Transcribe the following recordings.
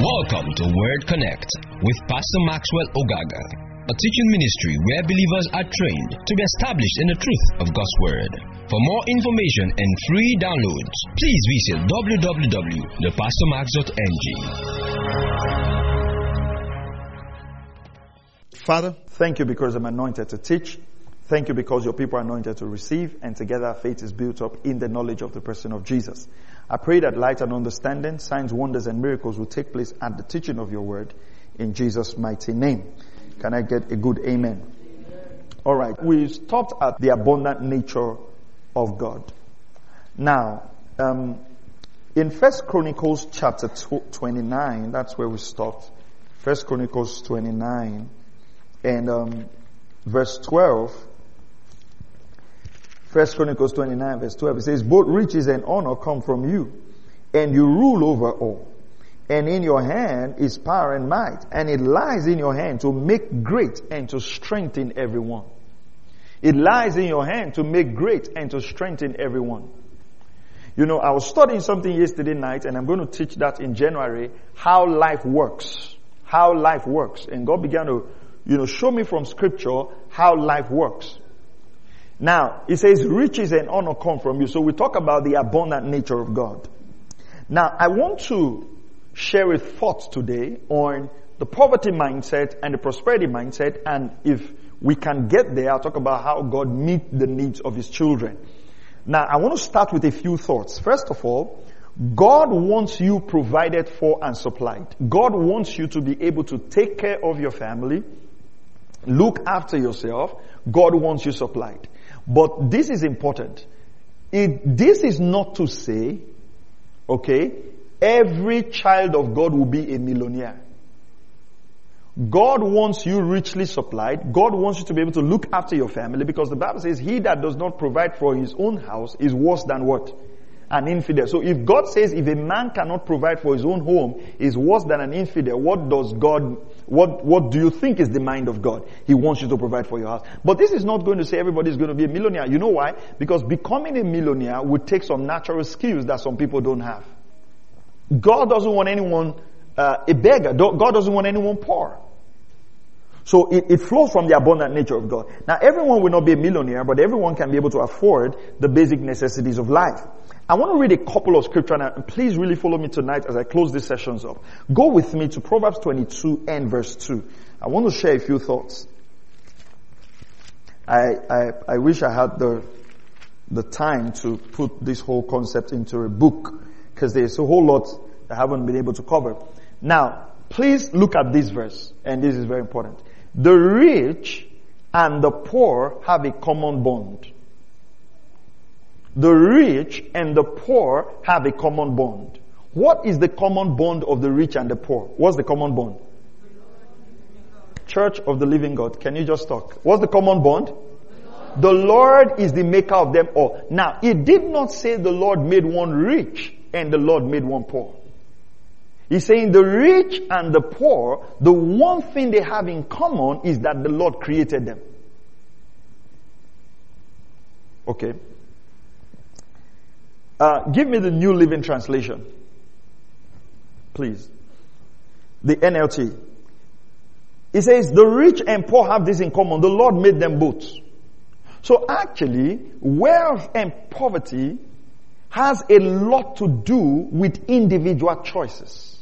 Welcome to Word Connect with Pastor Maxwell Ogaga, a teaching ministry where believers are trained to be established in the truth of God's Word. For more information and free downloads, please visit www.thepastormax.ng. Father, thank you because I'm anointed to teach. Thank you because your people are anointed to receive, and together faith is built up in the knowledge of the person of Jesus. I pray that light and understanding, signs, wonders, and miracles will take place at the teaching of your word in Jesus' mighty name. Can I get a good amen? All right. We stopped at the abundant nature of God. Now, um, in First Chronicles chapter 29, that's where we stopped. First Chronicles 29 and um, verse 12. First Chronicles 29 verse 12, it says, both riches and honor come from you, and you rule over all. And in your hand is power and might, and it lies in your hand to make great and to strengthen everyone. It lies in your hand to make great and to strengthen everyone. You know, I was studying something yesterday night, and I'm going to teach that in January, how life works. How life works. And God began to, you know, show me from scripture how life works. Now, it says riches and honor come from you. So we talk about the abundant nature of God. Now, I want to share a thought today on the poverty mindset and the prosperity mindset. And if we can get there, I'll talk about how God meets the needs of his children. Now, I want to start with a few thoughts. First of all, God wants you provided for and supplied. God wants you to be able to take care of your family, look after yourself. God wants you supplied. But this is important. It, this is not to say, okay, every child of God will be a millionaire. God wants you richly supplied. God wants you to be able to look after your family because the Bible says he that does not provide for his own house is worse than what? An infidel. So if God says if a man cannot provide for his own home is worse than an infidel, what does God, what, what do you think is the mind of God? He wants you to provide for your house. But this is not going to say everybody is going to be a millionaire. You know why? Because becoming a millionaire would take some natural skills that some people don't have. God doesn't want anyone uh, a beggar. God doesn't want anyone poor. So it, it, flows from the abundant nature of God. Now everyone will not be a millionaire, but everyone can be able to afford the basic necessities of life. I want to read a couple of scripture now, and please really follow me tonight as I close these sessions up. Go with me to Proverbs 22 and verse 2. I want to share a few thoughts. I, I, I wish I had the, the time to put this whole concept into a book because there's a whole lot I haven't been able to cover. Now, please look at this verse and this is very important. The rich and the poor have a common bond. The rich and the poor have a common bond. What is the common bond of the rich and the poor? What's the common bond? Church of the living God. Can you just talk? What's the common bond? The Lord is the maker of them all. Now, it did not say the Lord made one rich and the Lord made one poor. He's saying the rich and the poor, the one thing they have in common is that the Lord created them. Okay. Uh, give me the New Living Translation. Please. The NLT. It says, the rich and poor have this in common. The Lord made them both. So actually, wealth and poverty has a lot to do with individual choices.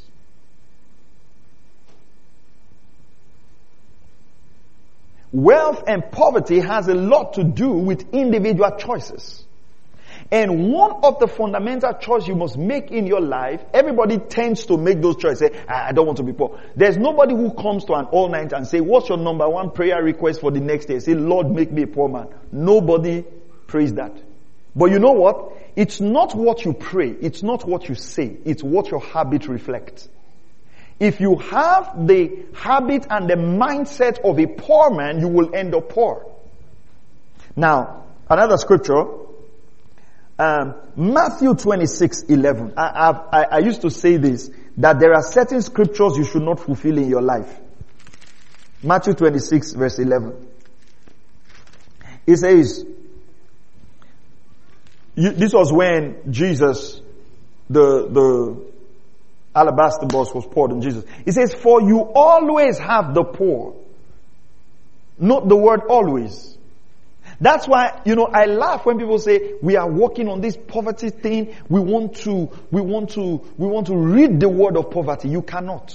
Wealth and poverty has a lot to do with individual choices. And one of the fundamental choices you must make in your life, everybody tends to make those choices. Say, ah, I don't want to be poor. There's nobody who comes to an all night and say, what's your number one prayer request for the next day? Say, Lord, make me a poor man. Nobody prays that. But you know what? It's not what you pray. It's not what you say. It's what your habit reflects. If you have the habit and the mindset of a poor man, you will end up poor. Now, another scripture, um, Matthew 26, 11. I, I, I used to say this, that there are certain scriptures you should not fulfill in your life. Matthew 26 verse 11. It says, this was when Jesus, the, the, alabaster box was poured on Jesus. He says, for you always have the poor. Not the word always. That's why, you know, I laugh when people say we are working on this poverty thing. We want to, we want to, we want to read the word of poverty. You cannot.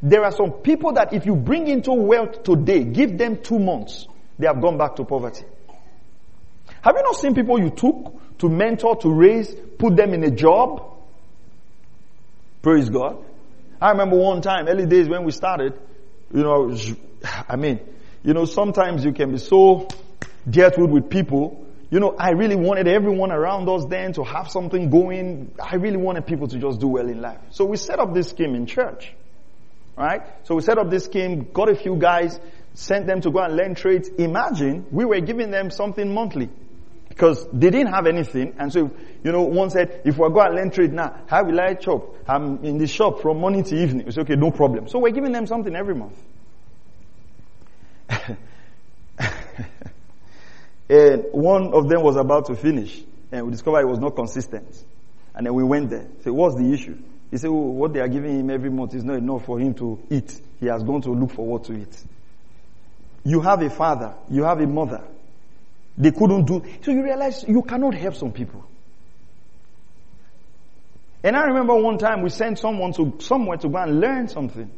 There are some people that if you bring into wealth today, give them two months, they have gone back to poverty. Have you not seen people you took to mentor, to raise, put them in a job? Praise God. I remember one time, early days when we started, you know, I mean, you know, sometimes you can be so dealt with with people. You know, I really wanted everyone around us then to have something going. I really wanted people to just do well in life. So we set up this scheme in church. Right? So we set up this scheme, got a few guys, sent them to go and learn trades. Imagine we were giving them something monthly because they didn't have anything. And so, you know, one said, if we go and learn trade now, how will I chop? I'm in the shop from morning to evening. Said, okay, no problem. So we're giving them something every month. and one of them was about to finish and we discovered it was not consistent. And then we went there. So what's the issue? He said, well, what they are giving him every month is not enough for him to eat. He has gone to look for what to eat. You have a father, you have a mother. They couldn't do, so you realize you cannot help some people. And I remember one time we sent someone to somewhere to go and learn something.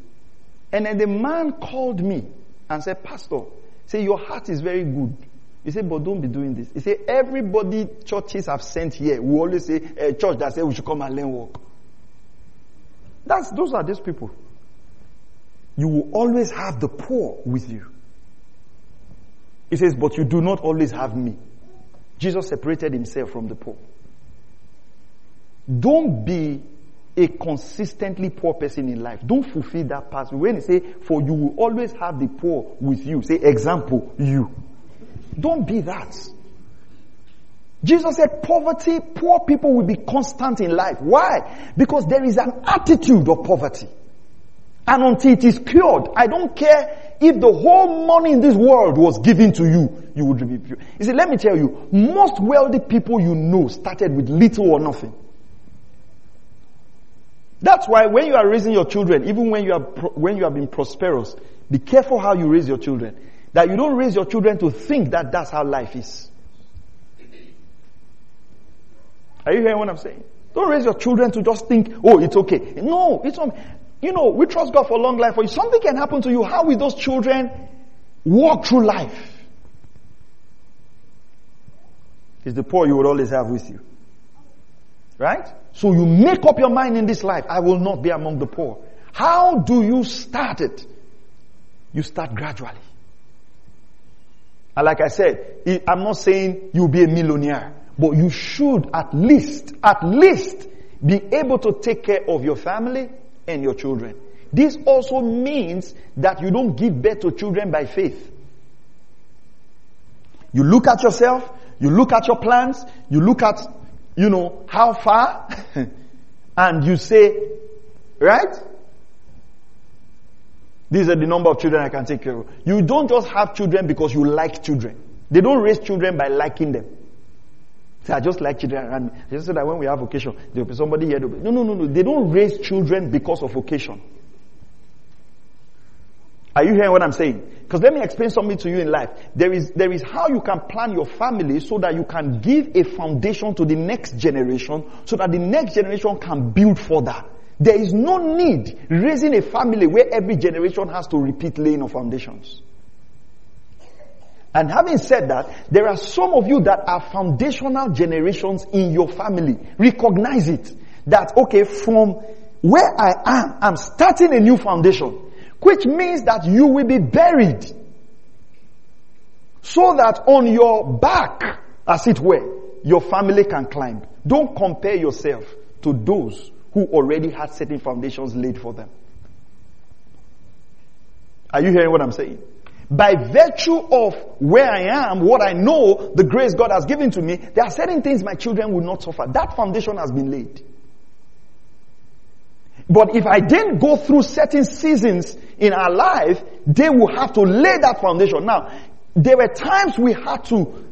And then the man called me and said, Pastor, say your heart is very good. He said, but don't be doing this. He said, everybody churches have sent here. We always say, a church that says we should come and learn work. That's, those are these people. You will always have the poor with you. He says, but you do not always have me. Jesus separated himself from the poor. Don't be a consistently poor person in life. Don't fulfill that part. When he say, for you will always have the poor with you. Say, example, you. Don't be that. Jesus said poverty, poor people will be constant in life. Why? Because there is an attitude of poverty. And until it is cured, I don't care if the whole money in this world was given to you, you would be pure. You see, let me tell you, most wealthy people you know started with little or nothing. That's why when you are raising your children, even when you are, when you have been prosperous, be careful how you raise your children. That you don't raise your children to think that that's how life is. Are you hearing what I'm saying? Don't raise your children to just think, oh, it's okay. No, it's not. You know, we trust God for a long life. For you, something can happen to you. How will those children walk through life? It's the poor you would always have with you. Right? So you make up your mind in this life, I will not be among the poor. How do you start it? You start gradually. And like I said, I'm not saying you'll be a millionaire. But you should at least, at least be able to take care of your family and your children. This also means that you don't give birth to children by faith. You look at yourself, you look at your plans, you look at, you know, how far, and you say, right? These are the number of children I can take care of. You don't just have children because you like children. They don't raise children by liking them. Say, I just like children around me. I just said that when we have occasion, there will be somebody here. Be, no, no, no, no. They don't raise children because of occasion. Are you hearing what I'm saying? Because let me explain something to you in life. There is, there is how you can plan your family so that you can give a foundation to the next generation so that the next generation can build further. There is no need raising a family where every generation has to repeat laying of foundations. And having said that, there are some of you that are foundational generations in your family. Recognize it. That, okay, from where I am, I'm starting a new foundation. Which means that you will be buried. So that on your back, as it were, your family can climb. Don't compare yourself to those who already had certain foundations laid for them. Are you hearing what I'm saying? by virtue of where I am, what I know, the grace God has given to me, there are certain things my children will not suffer. That foundation has been laid. But if I didn't go through certain seasons in our life, they will have to lay that foundation. Now, there were times we had to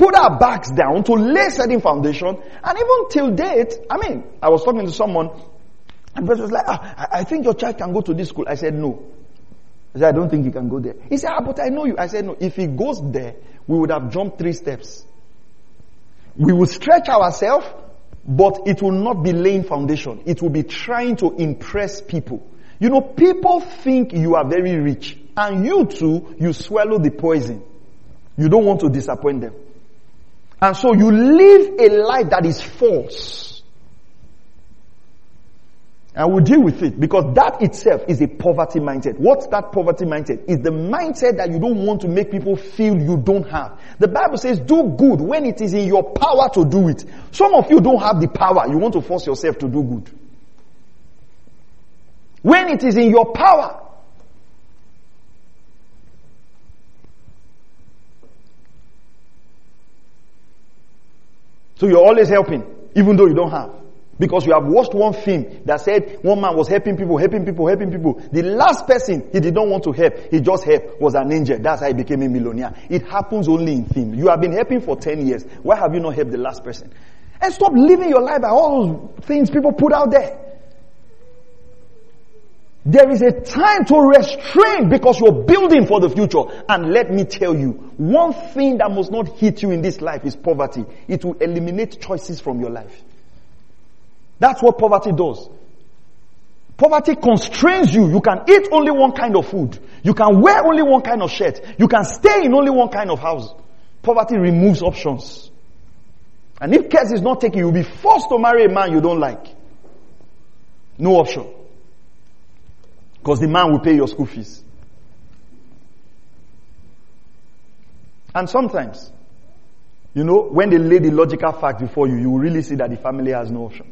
put our backs down to lay certain foundation, and even till date, I mean, I was talking to someone And the person was like, ah, I think your child can go to this school. I said, no. I said, I don't think he can go there. He said, ah, but I know you. I said, no. If he goes there, we would have jumped three steps. We will stretch ourselves, but it will not be laying foundation. It will be trying to impress people. You know, people think you are very rich, and you too, you swallow the poison. You don't want to disappoint them. And so you live a life that is false. And we'll deal with it because that itself is a poverty mindset. What's that poverty mindset? Is the mindset that you don't want to make people feel you don't have. The Bible says do good when it is in your power to do it. Some of you don't have the power. You want to force yourself to do good. When it is in your power. So you're always helping, even though you don't have. Because you have watched one film that said one man was helping people, helping people, helping people. The last person he did not want to help, he just helped, was an angel. That's how he became a millionaire. It happens only in film. You have been helping for 10 years. Why have you not helped the last person? And stop living your life by all those things people put out there. There is a time to restrain because you're building for the future. And let me tell you, one thing that must not hit you in this life is poverty. It will eliminate choices from your life. That's what poverty does. Poverty constrains you. You can eat only one kind of food. You can wear only one kind of shirt. You can stay in only one kind of house. Poverty removes options. And if care is not taken, you'll be forced to marry a man you don't like. No option. Because the man will pay your school fees. And sometimes, you know, when they lay the logical fact before you, you will really see that the family has no option.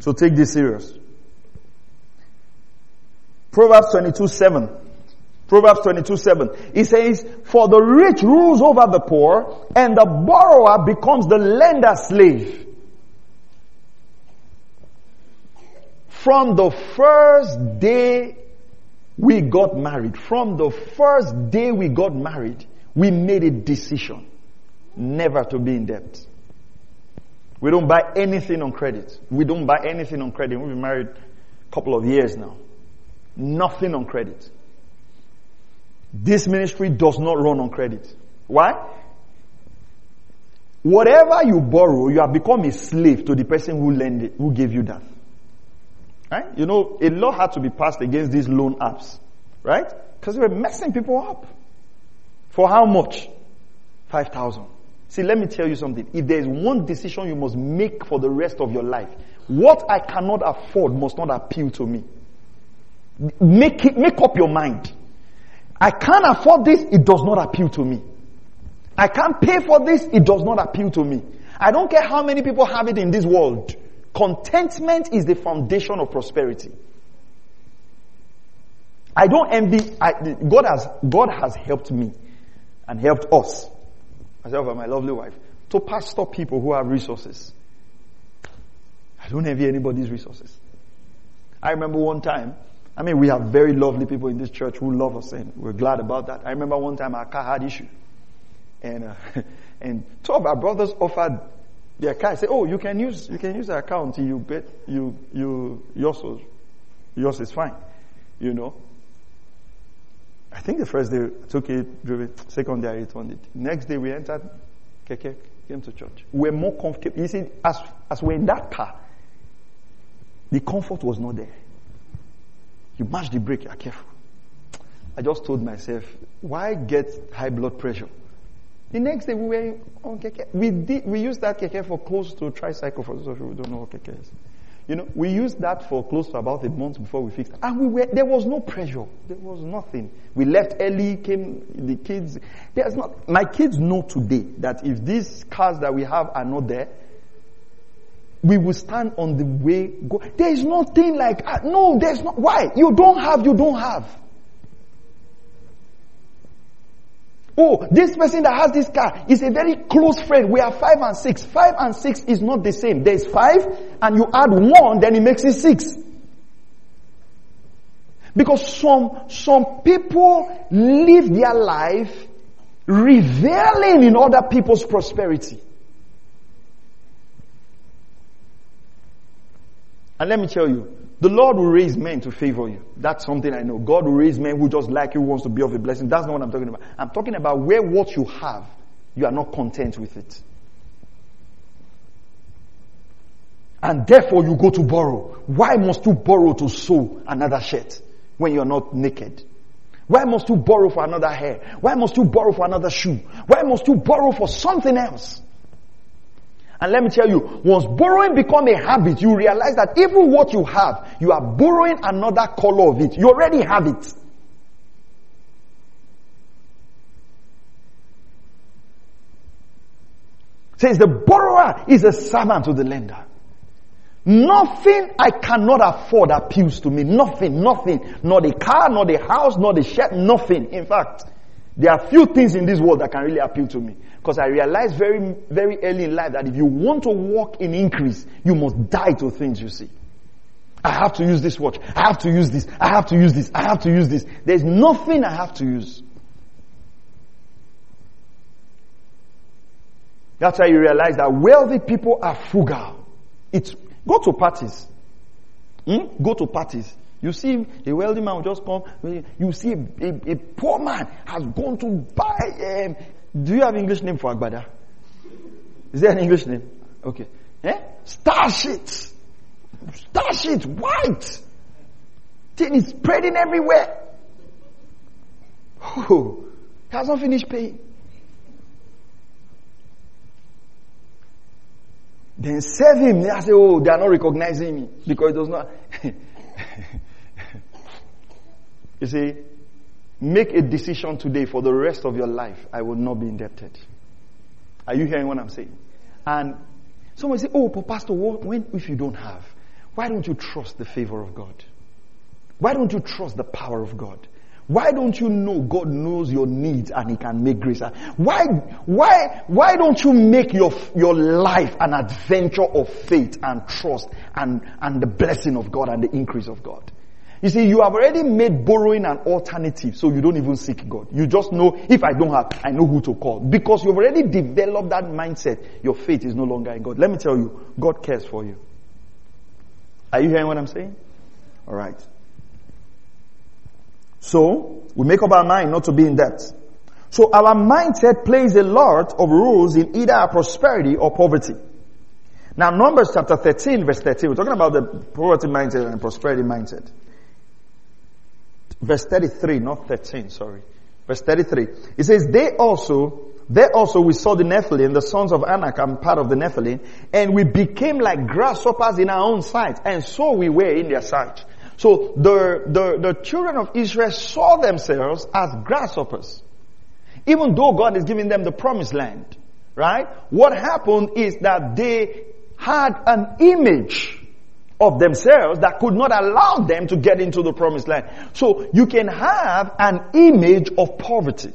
So take this serious. Proverbs 22 7. Proverbs 22 7. It says, For the rich rules over the poor, and the borrower becomes the lender's slave. From the first day we got married, from the first day we got married, we made a decision never to be in debt. We don't buy anything on credit. We don't buy anything on credit. We've been married a couple of years now. Nothing on credit. This ministry does not run on credit. Why? Whatever you borrow, you have become a slave to the person who lent it, who gave you that. Right? You know, a law had to be passed against these loan apps. Right? Because they were messing people up. For how much? 5,000. See, let me tell you something. If there is one decision you must make for the rest of your life, what I cannot afford must not appeal to me. Make it, make up your mind. I can't afford this, it does not appeal to me. I can't pay for this, it does not appeal to me. I don't care how many people have it in this world. Contentment is the foundation of prosperity. I don't envy, I, God has, God has helped me and helped us myself and my lovely wife, to pastor people who have resources. I don't envy anybody's resources. I remember one time, I mean, we have very lovely people in this church who love us and we're glad about that. I remember one time our car had issue. And, uh, and two of our brothers offered their car. I said, oh, you can use, you can use the account. You bet, you, you, yours, yours is fine. You know. I think the first day took it, drove it. Second day I returned it. Next day we entered came to church. We're more comfortable. You see, as, as we're in that car, the comfort was not there. You mash the brake, you're careful. I just told myself, why get high blood pressure? The next day we were on Keke. We did, we used that Keke for close to tricycle for those who don't know what Keke is. You know, we used that for close to about a month before we fixed it. And we were, there was no pressure. There was nothing. We left early, came, the kids, there's not, my kids know today that if these cars that we have are not there, we will stand on the way, go. There is nothing like, uh, no, there's not, why? You don't have, you don't have. Oh, this person that has this car is a very close friend. We are five and six. Five and six is not the same. There's five and you add one, then it makes it six. Because some, some people live their life reveling in other people's prosperity. And let me tell you, the Lord will raise men to favor you. That's something I know. God will raise men who just like you, wants to be of a blessing. That's not what I'm talking about. I'm talking about where what you have, you are not content with it. And therefore you go to borrow. Why must you borrow to sew another shirt when you're not naked? Why must you borrow for another hair? Why must you borrow for another shoe? Why must you borrow for something else? And let me tell you, once borrowing become a habit, you realize that even what you have, you are borrowing another color of it. You already have it. Says the borrower is a servant to the lender. Nothing I cannot afford appeals to me. Nothing, nothing. Not a car, not a house, not a shirt, nothing. In fact, there are few things in this world that can really appeal to me. Because I realized very, very early in life that if you want to walk in increase, you must die to things you see. I have to use this watch. I have to use this. I have to use this. I have to use this. There's nothing I have to use. That's why you realize that wealthy people are frugal. It's, go to parties. Hmm? Go to parties. You see a wealthy man will just come. You see a, a, a poor man has gone to buy um, do you have English name for Agbada? Is there an English name? Okay. Eh? Star sheet. Star sheet, white. Thing is spreading everywhere. Oh, hasn't finished paying. Then serve him. They say, oh, they are not recognizing me because it does not. you see, Make a decision today for the rest of your life. I will not be indebted. Are you hearing what I'm saying? And someone say, oh, but pastor, what, when, if you don't have, why don't you trust the favor of God? Why don't you trust the power of God? Why don't you know God knows your needs and He can make grace? Why, why, why don't you make your, your life an adventure of faith and trust and, and the blessing of God and the increase of God? You see, you have already made borrowing an alternative, so you don't even seek God. You just know, if I don't have, I know who to call. Because you've already developed that mindset, your faith is no longer in God. Let me tell you, God cares for you. Are you hearing what I'm saying? Alright. So, we make up our mind not to be in debt. So our mindset plays a lot of roles in either our prosperity or poverty. Now Numbers chapter 13 verse 13, we're talking about the poverty mindset and prosperity mindset. Verse 33, not 13, sorry. Verse 33. It says, they also, there also we saw the Nephilim, the sons of Anak, and part of the Nephilim, and we became like grasshoppers in our own sight, and so we were in their sight. So the, the, the children of Israel saw themselves as grasshoppers. Even though God is giving them the promised land, right? What happened is that they had an image of themselves that could not allow them to get into the promised land. So you can have an image of poverty.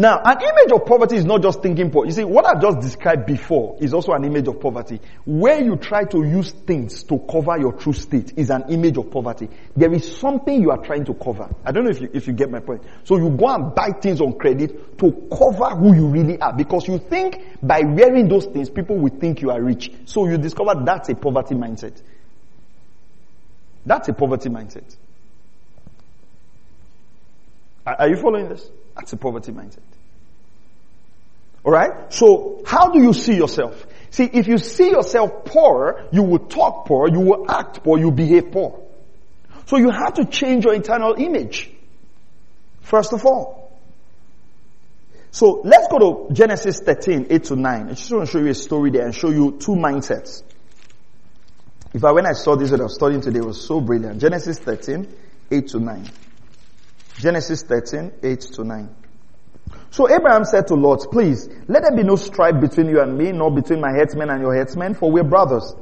Now, an image of poverty is not just thinking poor. You see, what I've just described before is also an image of poverty. Where you try to use things to cover your true state is an image of poverty. There is something you are trying to cover. I don't know if you, if you get my point. So you go and buy things on credit to cover who you really are because you think by wearing those things, people will think you are rich. So you discover that's a poverty mindset. That's a poverty mindset. Are you following this? That's a poverty mindset. Alright? So, how do you see yourself? See, if you see yourself poor, you will talk poor, you will act poor, you behave poor. So you have to change your internal image. First of all. So let's go to Genesis 13, 8 to 9. I just want to show you a story there and show you two mindsets. If I, when I saw this that I was studying today, was so brilliant. Genesis 13, 8 to 9. Genesis 13, 8 to 9. So Abraham said to Lot, please, let there be no strife between you and me, nor between my herdsmen and your herdsmen, for we're brothers.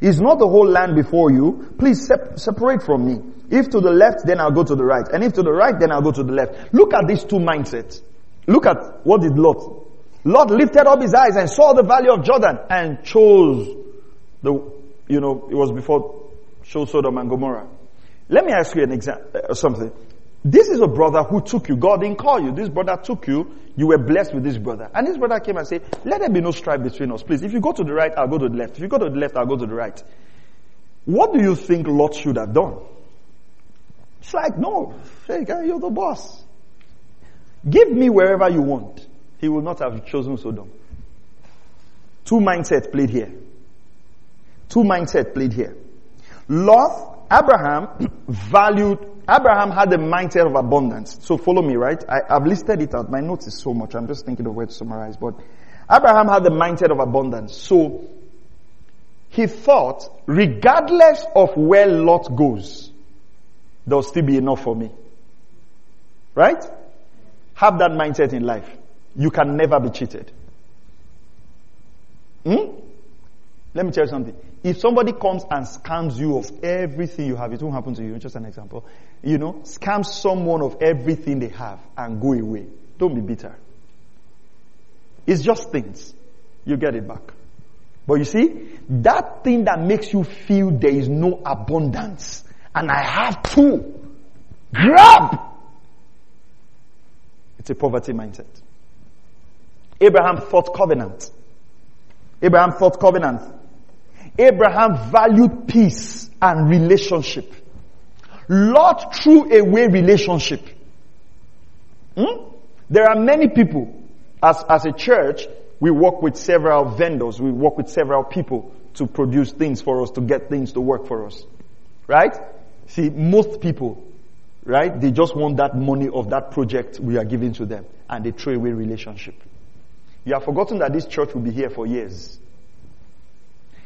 Is not the whole land before you? Please sep- separate from me. If to the left, then I'll go to the right. And if to the right, then I'll go to the left. Look at these two mindsets. Look at what did Lot? Lot lifted up his eyes and saw the valley of Jordan and chose the, you know, it was before chose Sodom and Gomorrah. Let me ask you an example, uh, something. This is a brother who took you. God didn't call you. This brother took you. You were blessed with this brother. And this brother came and said, let there be no strife between us, please. If you go to the right, I'll go to the left. If you go to the left, I'll go to the right. What do you think Lot should have done? It's like, no, hey, you're the boss. Give me wherever you want. He will not have chosen Sodom. Two mindsets played here. Two mindsets played here. Lot, Abraham valued, Abraham had the mindset of abundance. So follow me, right? I, have listed it out. My notes is so much. I'm just thinking of where to summarize. But Abraham had the mindset of abundance. So he thought, regardless of where Lot goes, there'll still be enough for me. Right? Have that mindset in life. You can never be cheated. Hmm? Let me tell you something. If somebody comes and scams you of everything you have, it won't happen to you. Just an example. You know, scam someone of everything they have and go away. Don't be bitter. It's just things. You get it back. But you see, that thing that makes you feel there is no abundance and I have to grab. It's a poverty mindset. Abraham thought covenant. Abraham thought covenant. Abraham valued peace and relationship. Lot threw away relationship. Hmm? There are many people, as, as a church, we work with several vendors, we work with several people to produce things for us, to get things to work for us. Right? See, most people, right, they just want that money of that project we are giving to them, and they throw away relationship. You have forgotten that this church will be here for years.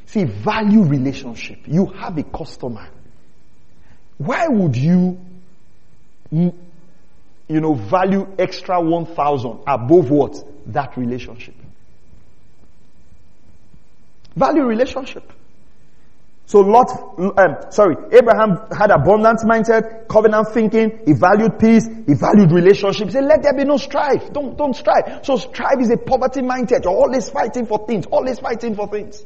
See, value relationship. You have a customer. Why would you, you know, value extra 1000 above what? That relationship. Value relationship. So Lot, um, sorry, Abraham had abundance mindset, covenant thinking, he valued peace, he valued relationships. He said, let there be no strife. Don't, don't strive. So strife is a poverty mindset. You're always fighting for things, always fighting for things.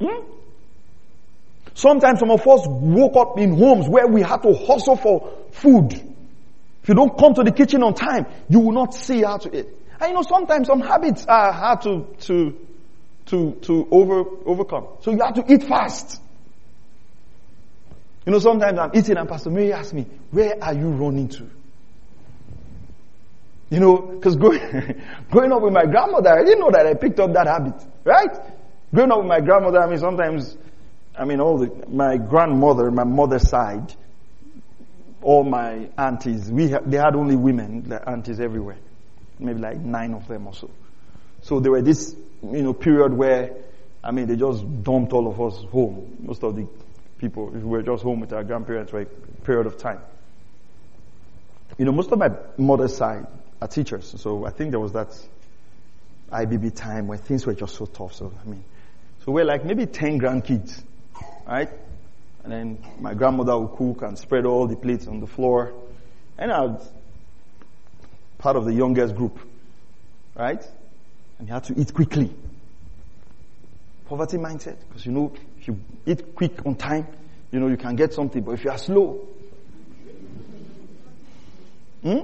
Hmm? Sometimes some of us woke up in homes where we had to hustle for food. If you don't come to the kitchen on time, you will not see how to eat. And you know, sometimes some habits are hard to, to, to, to over, overcome. So you have to eat fast. You know, sometimes I'm eating and Pastor Mary asks me, where are you running to? You know, because growing, growing up with my grandmother, I didn't know that I picked up that habit, right? Growing up with my grandmother, I mean, sometimes, I mean, all the, my grandmother, my mother's side, all my aunties, we ha- they had only women, the aunties everywhere. Maybe like nine of them or so. So there were this, you know, period where, I mean, they just dumped all of us home. Most of the people, we were just home with our grandparents for a period of time. You know, most of my mother's side are teachers, so I think there was that IBB time when things were just so tough. So, I mean, so we're like maybe 10 grandkids, right? And then my grandmother would cook and spread all the plates on the floor. And I was part of the youngest group, right? And you had to eat quickly. Poverty mindset. Because you know, if you eat quick on time, you know, you can get something. But if you are slow, hmm?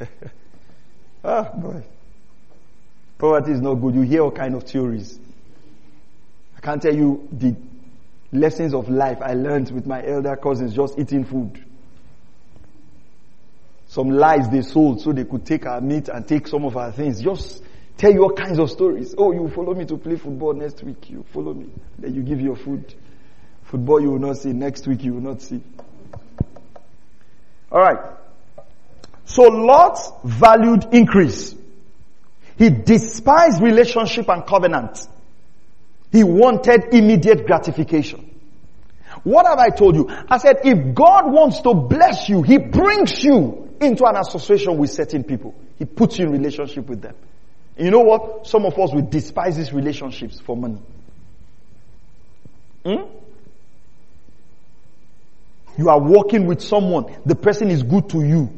ah, boy. Poverty is not good. You hear all kind of theories. I can't tell you the lessons of life I learned with my elder cousins just eating food. Some lies they sold so they could take our meat and take some of our things. Just tell you all kinds of stories. Oh, you follow me to play football next week. You follow me. Then you give your food. Football you will not see. Next week you will not see. Alright. So Lot valued increase. He despised relationship and covenant. He wanted immediate gratification. What have I told you? I said, if God wants to bless you, He brings you into an association with certain people. He puts you in relationship with them. You know what? Some of us will despise these relationships for money. Hmm? You are working with someone, the person is good to you.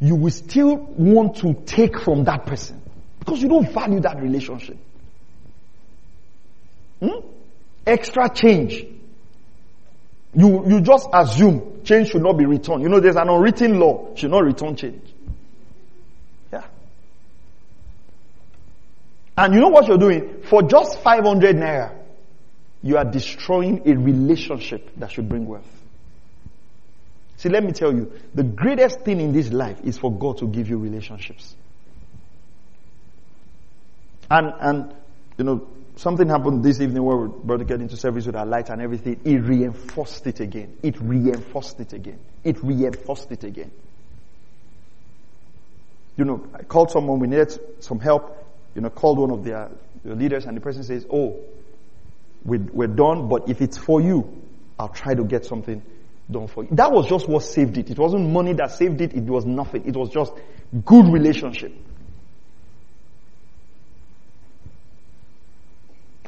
You will still want to take from that person because you don't value that relationship. Hmm? Extra change. You, you just assume change should not be returned. You know, there's an unwritten law, should not return change. Yeah. And you know what you're doing? For just 500 naira, you are destroying a relationship that should bring wealth. See, let me tell you, the greatest thing in this life is for God to give you relationships. And, and, you know, something happened this evening where we to get into service with our light and everything. It reinforced it again. It reinforced it again. It reinforced it again. You know, I called someone, we needed some help, you know, called one of their, their leaders and the person says, oh, we're, we're done, but if it's for you, I'll try to get something done for you. That was just what saved it. It wasn't money that saved it. It was nothing. It was just good relationship.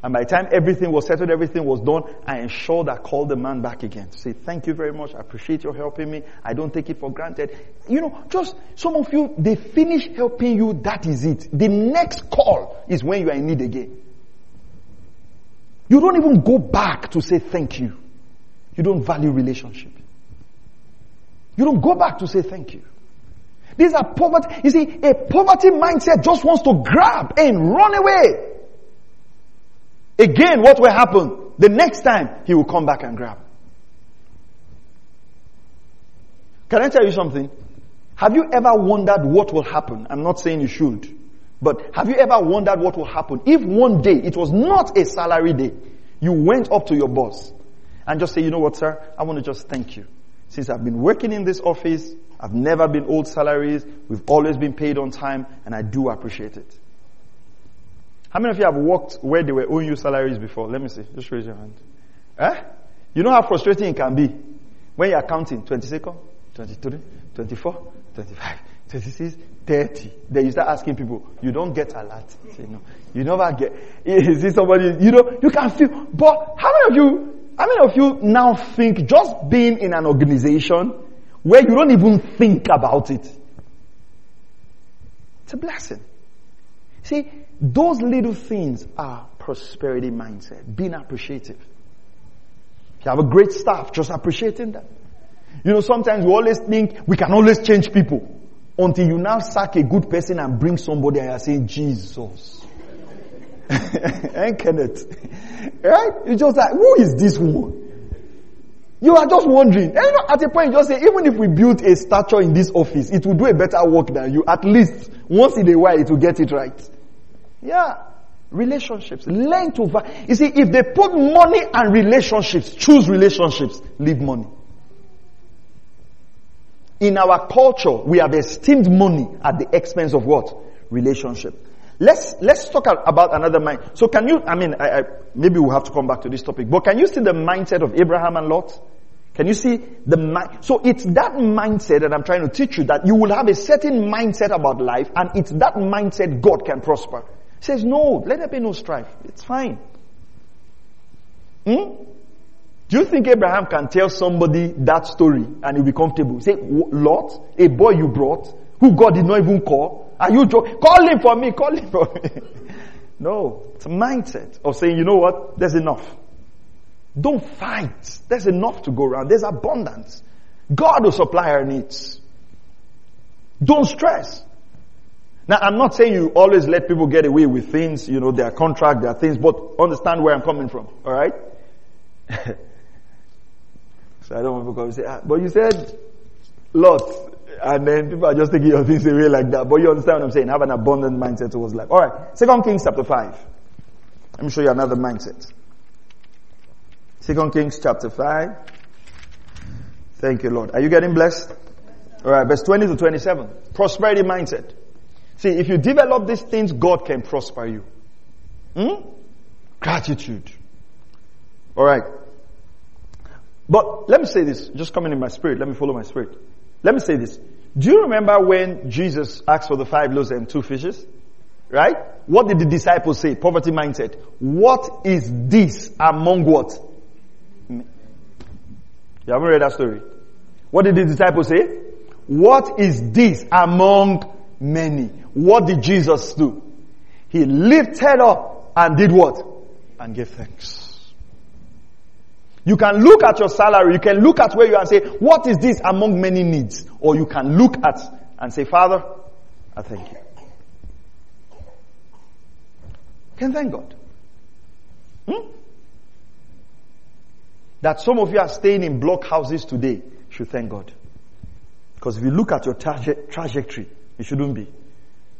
And by the time everything was settled, everything was done, I ensured I called the man back again to say, thank you very much. I appreciate your helping me. I don't take it for granted. You know, just some of you, they finish helping you. That is it. The next call is when you are in need again. You don't even go back to say thank you. You don't value relationship. You don't go back to say thank you. These are poverty. You see, a poverty mindset just wants to grab and run away. Again, what will happen? The next time, he will come back and grab. Can I tell you something? Have you ever wondered what will happen? I'm not saying you should. But have you ever wondered what will happen if one day it was not a salary day, you went up to your boss and just say, you know what, sir, I want to just thank you. Since I've been working in this office, I've never been owed salaries, we've always been paid on time, and I do appreciate it. How many of you have worked where they were owing you salaries before? Let me see. Just raise your hand. Eh? You know how frustrating it can be when you're counting 22nd, 23, 24, 25, 26, 30. Then you start asking people, you don't get a lot. Say no. You never get. Is it somebody, you know, you can feel, but how many of you how many of you now think just being in an organization where you don't even think about it? It's a blessing. See, those little things are prosperity mindset, being appreciative. You have a great staff, just appreciating them. You know, sometimes we always think we can always change people until you now sack a good person and bring somebody and you're saying, Jesus. and Kenneth. Right? You just like, who is this one? You are just wondering. And you know, at a point you just say, even if we build a statue in this office, it will do a better work than you. At least once in a while it will get it right. Yeah. Relationships. Learn to, you see, if they put money and relationships, choose relationships, leave money. In our culture, we have esteemed money at the expense of what? Relationship. Let's, let's talk about another mind. So can you, I mean, I, I, maybe we'll have to come back to this topic, but can you see the mindset of Abraham and Lot? Can you see the mind? So it's that mindset that I'm trying to teach you that you will have a certain mindset about life and it's that mindset God can prosper. Says, no, let there be no strife. It's fine. Hmm? Do you think Abraham can tell somebody that story and he'll be comfortable? Say, Lot, a boy you brought, who God did not even call, are you joking? Call him for me. Call him for me. no. It's a mindset of saying, you know what? There's enough. Don't fight. There's enough to go around. There's abundance. God will supply our needs. Don't stress. Now, I'm not saying you always let people get away with things, you know, their contract, their things, but understand where I'm coming from. Alright? so I don't want people to say, ah, but you said, Lot, and then people are just taking your things away like that. But you understand what I'm saying? Have an abundant mindset towards life. Alright. Second Kings chapter 5. Let me show you another mindset. Second Kings chapter 5. Thank you, Lord. Are you getting blessed? Alright, verse 20 to 27. Prosperity mindset. See, if you develop these things, God can prosper you. Hmm? Gratitude. Alright. But let me say this, just coming in my spirit. Let me follow my spirit. Let me say this. Do you remember when Jesus asked for the five loaves and two fishes? Right? What did the disciples say? Poverty mindset. What is this among what? You haven't read that story. What did the disciples say? What is this among many? What did Jesus do? He lifted up and did what? And gave thanks. You can look at your salary, you can look at where you are and say, what is this among many needs? Or you can look at and say, Father, I thank you. You can thank God. Hmm? That some of you are staying in block houses today, should thank God. Because if you look at your traje- trajectory, it shouldn't be.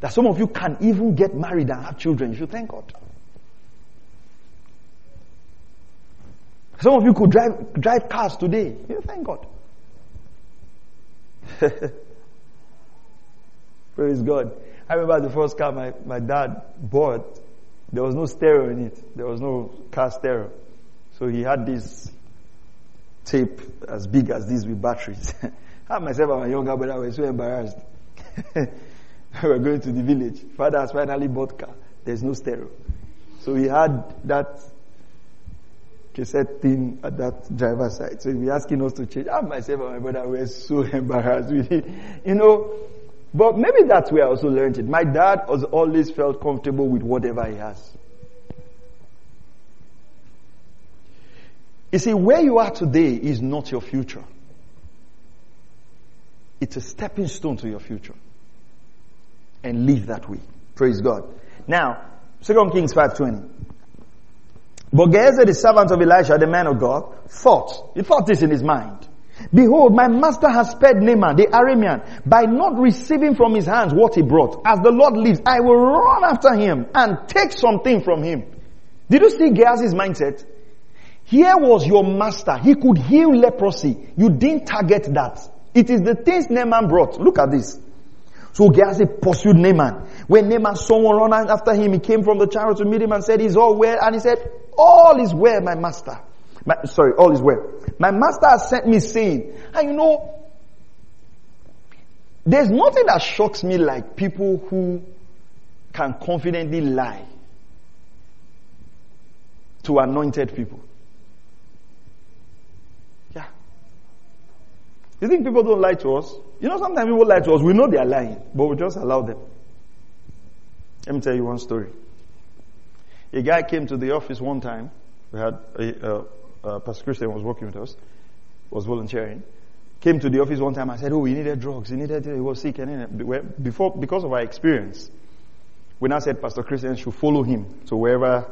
That some of you can even get married and have children, you should thank God. Some of you could drive, drive cars today. You thank God. Praise God. I remember the first car my, my dad bought. There was no stereo in it. There was no car stereo. So he had this tape as big as this with batteries. I myself and my younger brother were so embarrassed. we were going to the village. Father has finally bought car. There's no stereo. So he had that cassette thing at that driver's side. So he's asking us to change. I myself and my brother were so embarrassed with it. You know, but maybe that's where I also learned it. My dad has always felt comfortable with whatever he has. You see, where you are today is not your future. It's a stepping stone to your future. And live that way. Praise God. Now, 2 Kings 5.20. But Gehazi, the servant of Elisha, the man of God, thought, he thought this in his mind. Behold, my master has spared Naaman, the Aramean, by not receiving from his hands what he brought. As the Lord lives, I will run after him and take something from him. Did you see Gehazi's mindset? Here was your master. He could heal leprosy. You didn't target that. It is the things Naaman brought. Look at this. So Gehazi pursued Naaman. When Naaman saw one run after him, he came from the chariot to meet him and said, he's all well. And he said, all is well, my master. My, sorry, all is well. My master has sent me saying, and you know, there's nothing that shocks me like people who can confidently lie to anointed people. Yeah. You think people don't lie to us? You know, sometimes people lie to us. We know they are lying, but we just allow them. Let me tell you one story. A guy came to the office one time. We had a, Pastor Christian was working with us, was volunteering. Came to the office one time. I said, "Oh, he needed drugs. He needed. He was sick." And before, because of our experience, we now said Pastor Christian should follow him to wherever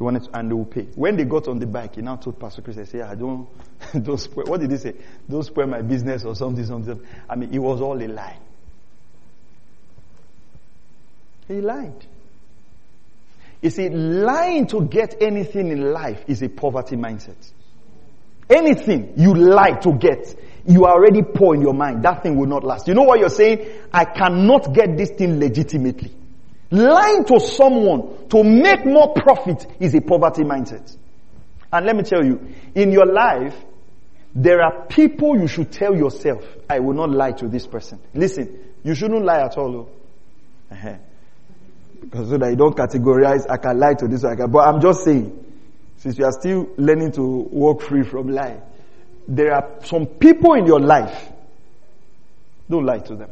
he wanted, to, and they will pay. When they got on the bike, he now told Pastor Chris, I "Say, I don't, don't spoil. What did he say? Don't spoil my business or something, something." I mean, it was all a lie. He lied. You see, lying to get anything in life is a poverty mindset. Anything you lie to get, you are already poor in your mind. That thing will not last. You know what you're saying? I cannot get this thing legitimately. Lying to someone to make more profit is a poverty mindset. And let me tell you, in your life, there are people you should tell yourself, I will not lie to this person. Listen, you shouldn't lie at all. Uh-huh so that you don't categorize, I can lie to this, I can, but I'm just saying, since you are still learning to walk free from lie, there are some people in your life, don't lie to them.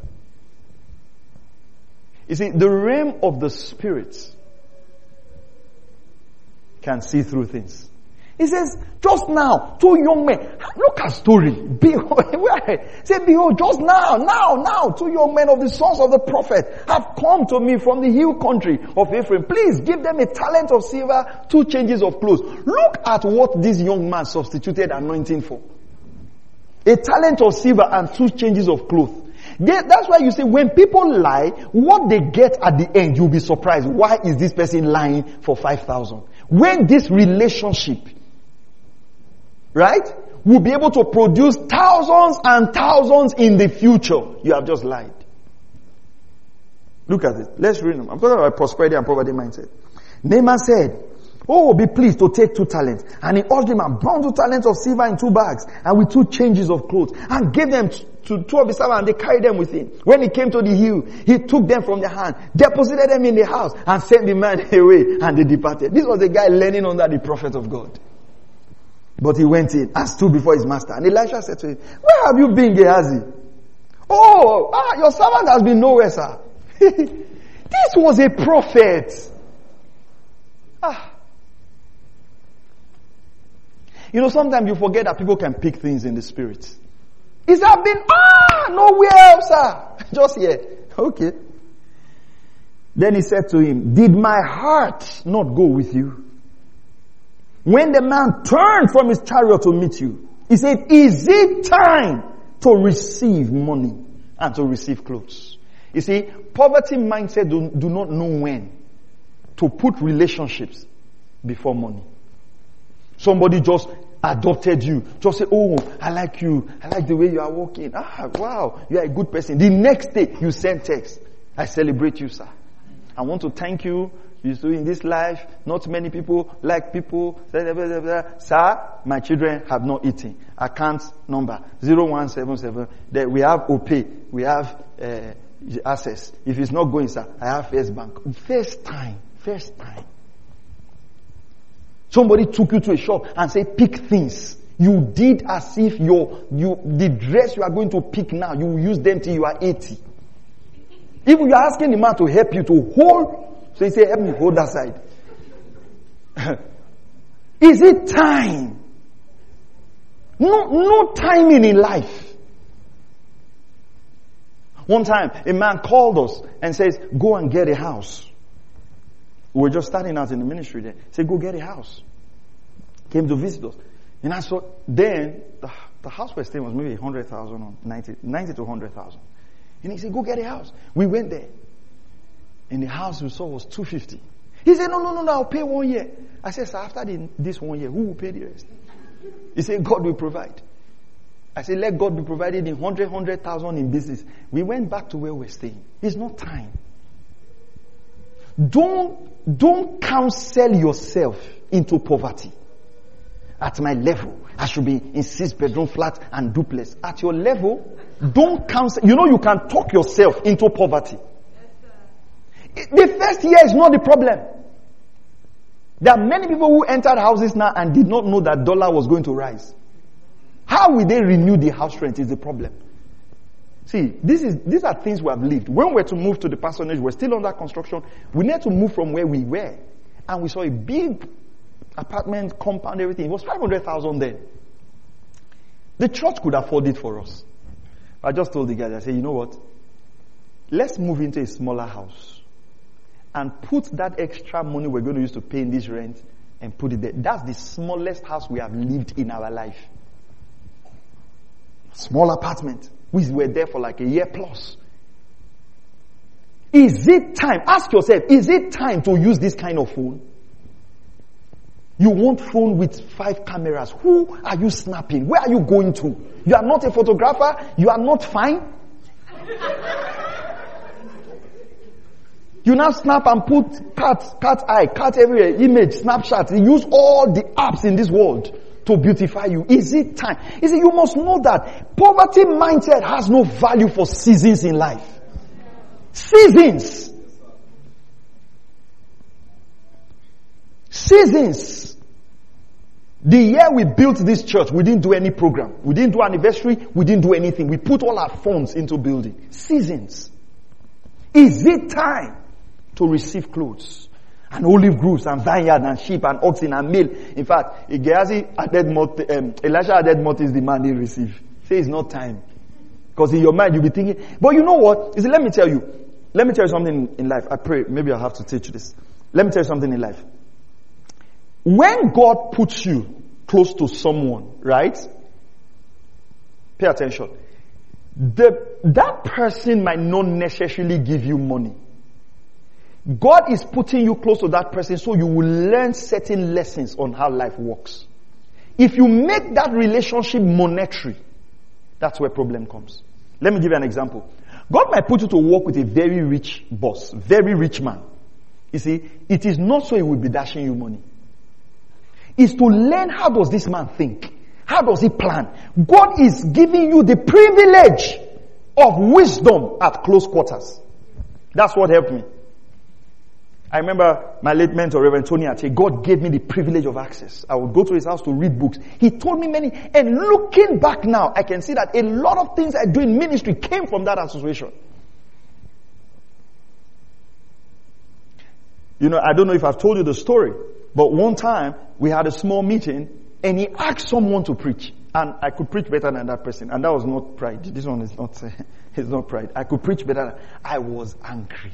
You see, the realm of the spirits can see through things. He says, just now, two young men, look at story. Behold, say, behold, just now, now, now, two young men of the sons of the prophet have come to me from the hill country of Ephraim. Please give them a talent of silver, two changes of clothes. Look at what this young man substituted anointing for. A talent of silver and two changes of clothes. That's why you say when people lie, what they get at the end, you'll be surprised. Why is this person lying for 5,000? When this relationship right, will be able to produce thousands and thousands in the future. You have just lied. Look at it. Let's read them. I'm talking about prosperity and poverty mindset. Naaman said, Oh, be pleased to take two talents. And he urged him and bound two talents of silver in two bags and with two changes of clothes and gave them to two of his servants and they carried them with him. When he came to the hill, he took them from their hand, deposited them in the house and sent the man away and they departed. This was a guy learning under the prophet of God. But he went in and stood before his master. And Elisha said to him, Where have you been, Gehazi? Oh, ah, your servant has been nowhere, sir. this was a prophet. Ah. You know, sometimes you forget that people can pick things in the spirit. Is that been, ah, nowhere else, sir. Just here. Okay. Then he said to him, did my heart not go with you? When the man turned from his chariot to meet you, he said, is it time to receive money and to receive clothes? You see, poverty mindset do, do not know when to put relationships before money. Somebody just adopted you. Just say, oh, I like you. I like the way you are walking. Ah, wow, you are a good person. The next day you send text. I celebrate you, sir. I want to thank you. You see, in this life, not many people like people. Sir, my children have not eaten. Account number 0177. That we have OPay. We have uh, access. If it's not going, sir, I have First Bank. First time. First time. Somebody took you to a shop and said, pick things. You did as if your, you, the dress you are going to pick now, you will use them till you are 80. If you are asking the man to help you to hold, so he say, help me hold that side. Is it time? No, no timing in life. One time, a man called us and says, go and get a house. We were just starting out in the ministry then. He said, go get a house. Came to visit us. And I saw, then, the, the house we're staying was maybe 100,000 or 90, 90 to 100,000. And he said, go get a house. We went there. And the house we saw was 250. He said, no, no, no, no, I'll pay one year. I said, sir, after the, this one year, who will pay the rest? He said, God will provide. I said, let God be provided in 100, 100,000 in business. We went back to where we're staying. It's not time. Don't, don't counsel yourself into poverty. At my level, I should be in six bedroom flat and duplex. At your level, don't counsel. You know you can talk yourself into poverty. The first year is not the problem. There are many people who entered houses now and did not know that dollar was going to rise. How will they renew the house rent is the problem. See, this is, these are things we have lived. When we're to move to the parsonage, we're still under construction. We need to move from where we were. And we saw a big apartment, compound, everything. It was 500,000 then. The church could afford it for us. I just told the guys, I said, you know what? Let's move into a smaller house and put that extra money we're going to use to pay in this rent and put it there. That's the smallest house we have lived in our life. Small apartment. We were there for like a year plus. Is it time? Ask yourself, is it time to use this kind of phone? You want phone with five cameras. Who are you snapping? Where are you going to? You are not a photographer. You are not fine. you now snap and put cat, cat eye, cat everywhere, image, snapshot. You use all the apps in this world to beautify you. Is it time? You see, you must know that poverty mindset has no value for seasons in life. Seasons. Seasons. The year we built this church, we didn't do any program. We didn't do anniversary. We didn't do anything. We put all our funds into building. Seasons. Is it time to receive clothes? And olive groves and vineyard and sheep and oxen and meal. In fact, Gehazi added more, um, Elisha added more things the man didn't receive. Say it's not time. Because in your mind you'll be thinking, but you know what? See, let me tell you, let me tell you something in life. I pray, maybe I'll have to teach you this. Let me tell you something in life. When God puts you close to someone, right? Pay attention. The, that person might not necessarily give you money. God is putting you close to that person so you will learn certain lessons on how life works. If you make that relationship monetary, that's where problem comes. Let me give you an example. God might put you to work with a very rich boss, very rich man. You see, it is not so he will be dashing you money. It's to learn how does this man think? How does he plan? God is giving you the privilege of wisdom at close quarters. That's what helped me. I remember my late mentor, Reverend Tony Ate, God gave me the privilege of access. I would go to his house to read books. He told me many, and looking back now, I can see that a lot of things I do in ministry came from that association. You know, I don't know if I've told you the story, but one time we had a small meeting and he asked someone to preach. And I could preach better than that person. And that was not pride. This one is not, it's not pride. I could preach better. I was angry.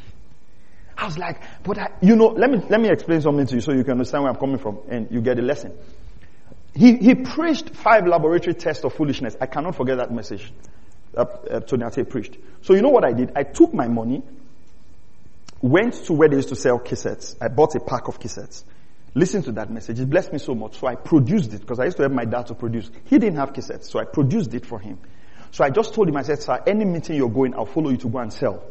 I was like, but I, you know, let me, let me explain something to you so you can understand where I'm coming from and you get a lesson. He, he preached five laboratory tests of foolishness. I cannot forget that message. Uh, uh, Tony Ate preached. So you know what I did? I took my money, went to where they used to sell cassettes. I bought a pack of cassettes. Listen to that message. It blessed me so much. So I produced it because I used to have my dad to produce. He didn't have cassettes, so I produced it for him. So I just told him, I said, sir, any meeting you're going, I'll follow you to go and sell.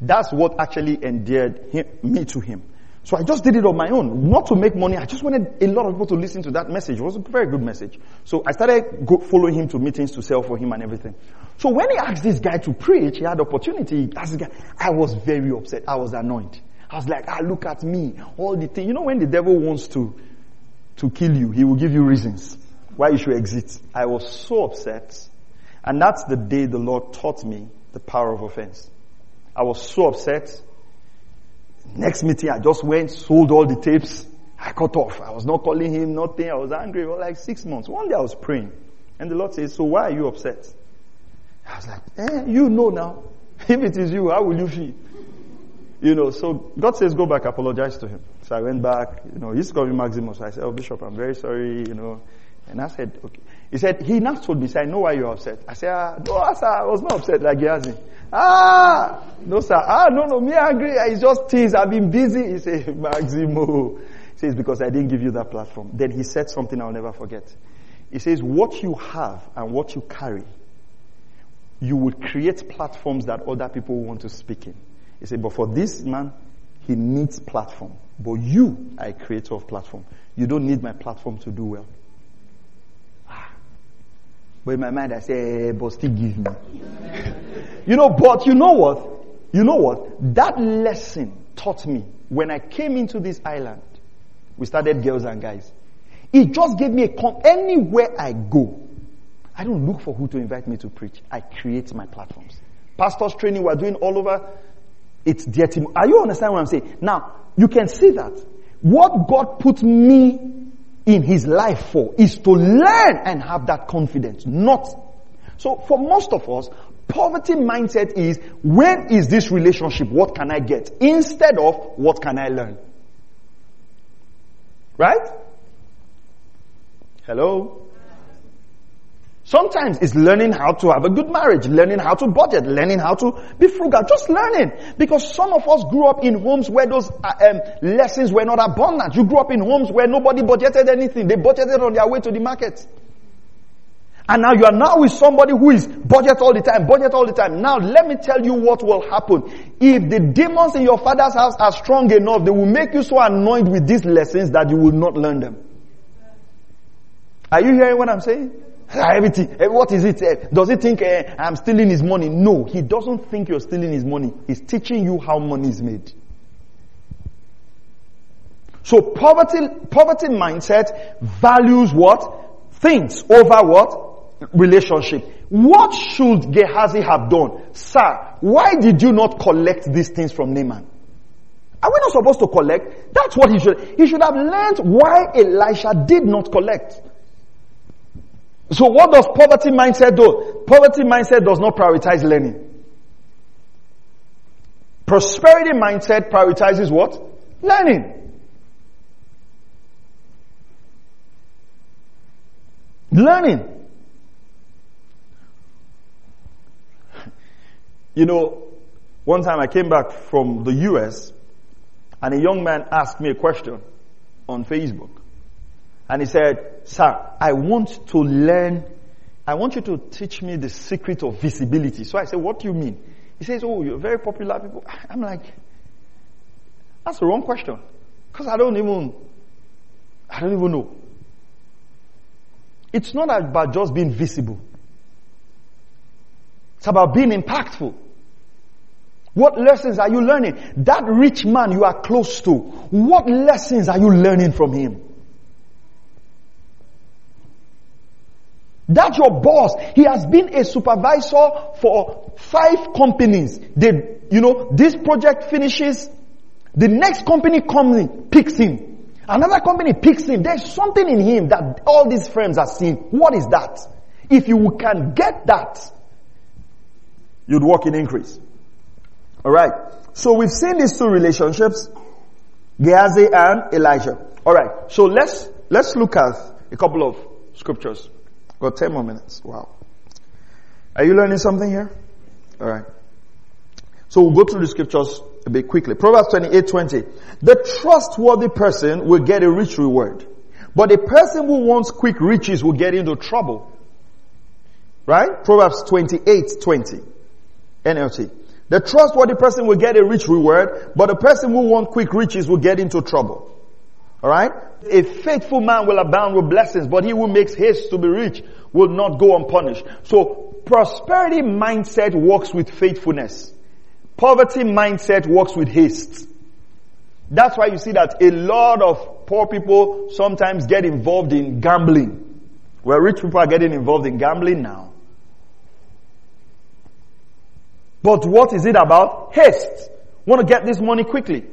That's what actually endeared him, me to him. So I just did it on my own, not to make money. I just wanted a lot of people to listen to that message. It was a very good message. So I started following him to meetings to sell for him and everything. So when he asked this guy to preach, he had opportunity. Guy, I was very upset. I was annoyed. I was like, ah, look at me. All the thing. You know, when the devil wants to, to kill you, he will give you reasons why you should exit. I was so upset. And that's the day the Lord taught me the power of offense. I was so upset. Next meeting, I just went, sold all the tapes. I cut off. I was not calling him, nothing. I was angry for like six months. One day I was praying. And the Lord says, so why are you upset? I was like, eh, you know now. If it is you, how will you feel? You know, so God says, go back, apologize to him. So I went back, you know, he's used to call me Maximus. So I said, oh, Bishop, I'm very sorry, you know. And I said, okay. He said, he now told me, said, I know why you're upset. I said, ah, no, sir, I was not upset like Gehazi. Ah, no, sir. Ah, no, no, me angry. It's just things. I've been busy. He said, Maximo. He says, because I didn't give you that platform. Then he said something I'll never forget. He says, what you have and what you carry, you would create platforms that other people want to speak in. He said, but for this man, he needs platform. But you are a creator of platform. You don't need my platform to do well. But in my mind, I say, eh, but still give me. you know, but you know what? You know what? That lesson taught me when I came into this island. We started girls and guys. It just gave me a con- anywhere I go. I don't look for who to invite me to preach. I create my platforms. Pastors training we're doing all over it's me. Are you understand what I'm saying? Now, you can see that. What God put me in his life for is to learn and have that confidence, not. So for most of us, poverty mindset is, when is this relationship? What can I get? Instead of, what can I learn? Right? Hello? Sometimes it's learning how to have a good marriage, learning how to budget, learning how to be frugal, just learning. Because some of us grew up in homes where those uh, um, lessons were not abundant. You grew up in homes where nobody budgeted anything. They budgeted on their way to the market. And now you are now with somebody who is budget all the time, budget all the time. Now let me tell you what will happen. If the demons in your father's house are strong enough, they will make you so annoyed with these lessons that you will not learn them. Are you hearing what I'm saying? Everything. Eh, what is it? Eh, does he think uh, I'm stealing his money? No, he doesn't think you're stealing his money. He's teaching you how money is made. So poverty, poverty mindset values what? Things over what? Relationship. What should Gehazi have done? Sir, why did you not collect these things from Naaman? Are we not supposed to collect? That's what he should. He should have learned why Elisha did not collect. So what does poverty mindset do? Poverty mindset does not prioritize learning. Prosperity mindset prioritizes what? Learning. Learning. You know, one time I came back from the US and a young man asked me a question on Facebook. And he said, sir, I want to learn, I want you to teach me the secret of visibility. So I said, what do you mean? He says, oh, you're very popular people. I'm like, that's the wrong question. Cause I don't even, I don't even know. It's not about just being visible. It's about being impactful. What lessons are you learning? That rich man you are close to, what lessons are you learning from him? That's your boss. He has been a supervisor for five companies. They, you know, this project finishes, the next company comes in, picks him. Another company picks him. There's something in him that all these firms are seeing. What is that? If you can get that, you'd work in increase. Alright. So we've seen these two relationships, Gehazi and Elijah. Alright. So let's, let's look at a couple of scriptures. Got 10 more minutes. Wow. Are you learning something here? Alright. So we'll go through the scriptures a bit quickly. Proverbs 28, 20. The trustworthy person will get a rich reward. But a person who wants quick riches will get into trouble. Right? Proverbs 28, 20. NLT. The trustworthy person will get a rich reward, but the person who wants quick riches will get into trouble. Alright? A faithful man will abound with blessings, but he who makes haste to be rich will not go unpunished. So prosperity mindset works with faithfulness. Poverty mindset works with haste. That's why you see that a lot of poor people sometimes get involved in gambling. Where rich people are getting involved in gambling now. But what is it about? Haste. Want to get this money quickly.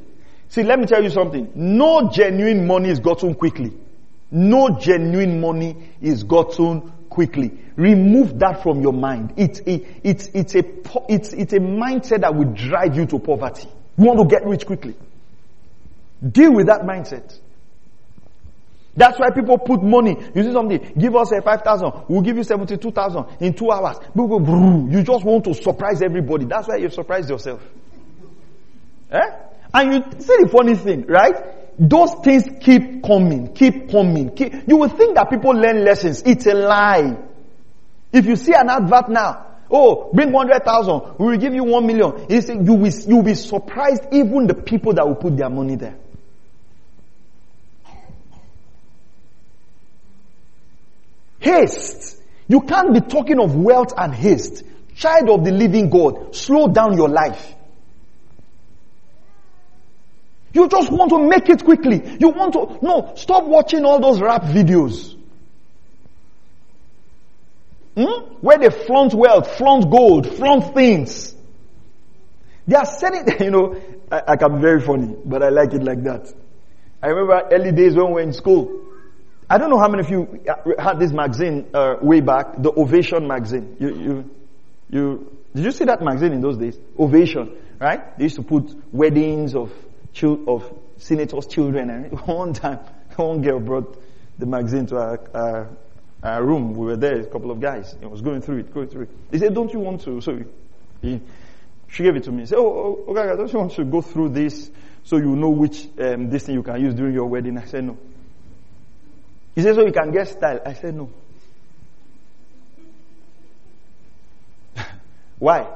See, let me tell you something. No genuine money is gotten quickly. No genuine money is gotten quickly. Remove that from your mind. It's a, it's, it's a, it's, it's a mindset that will drive you to poverty. You want to get rich quickly. Deal with that mindset. That's why people put money. You see something, give us a 5,000, we'll give you 72,000 in two hours. You just want to surprise everybody. That's why you surprise yourself. Eh? And you see the funny thing, right? Those things keep coming, keep coming. Keep, you will think that people learn lessons. It's a lie. If you see an advert now, oh, bring 100,000, we will give you 1 million. You will, you will be surprised even the people that will put their money there. Haste. You can't be talking of wealth and haste. Child of the living God, slow down your life. You just want to make it quickly. You want to, no, stop watching all those rap videos. Hmm? Where they flaunt wealth, flaunt gold, flaunt things. They are selling, you know, I, I can be very funny, but I like it like that. I remember early days when we were in school. I don't know how many of you had this magazine uh, way back, the Ovation magazine. You, you, you, did you see that magazine in those days? Ovation, right? They used to put weddings of of senators' children. And one time, one girl brought the magazine to our, our, our, room. We were there, a couple of guys. He was going through it, going through it. He said, "Don't you want to?" So he, she gave it to me. He said, "Oh, oh okay, don't you want to go through this so you know which um, this thing you can use during your wedding?" I said, "No." He said, "So you can get style." I said, "No." Why?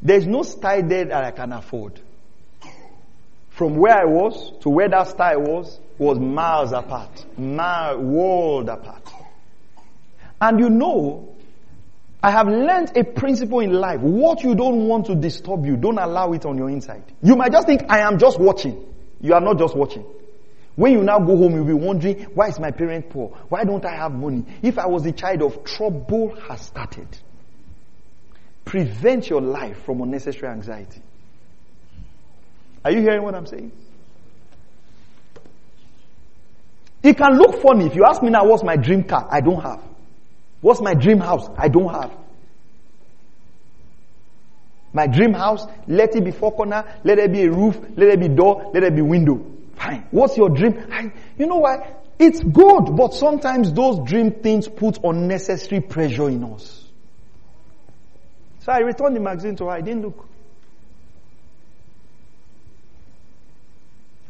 There's no style there that I can afford from where I was to where that star was, was miles apart. Mile, world apart. And you know, I have learned a principle in life. What you don't want to disturb you, don't allow it on your inside. You might just think, I am just watching. You are not just watching. When you now go home, you'll be wondering, why is my parent poor? Why don't I have money? If I was a child of trouble has started. Prevent your life from unnecessary anxiety. Are you hearing what I'm saying? It can look funny. If you ask me now, what's my dream car? I don't have. What's my dream house? I don't have. My dream house, let it be four corner, let it be a roof, let it be door, let it be window. Fine. What's your dream? I, you know why? It's good, but sometimes those dream things put unnecessary pressure in us. So I returned the magazine to her. I didn't look.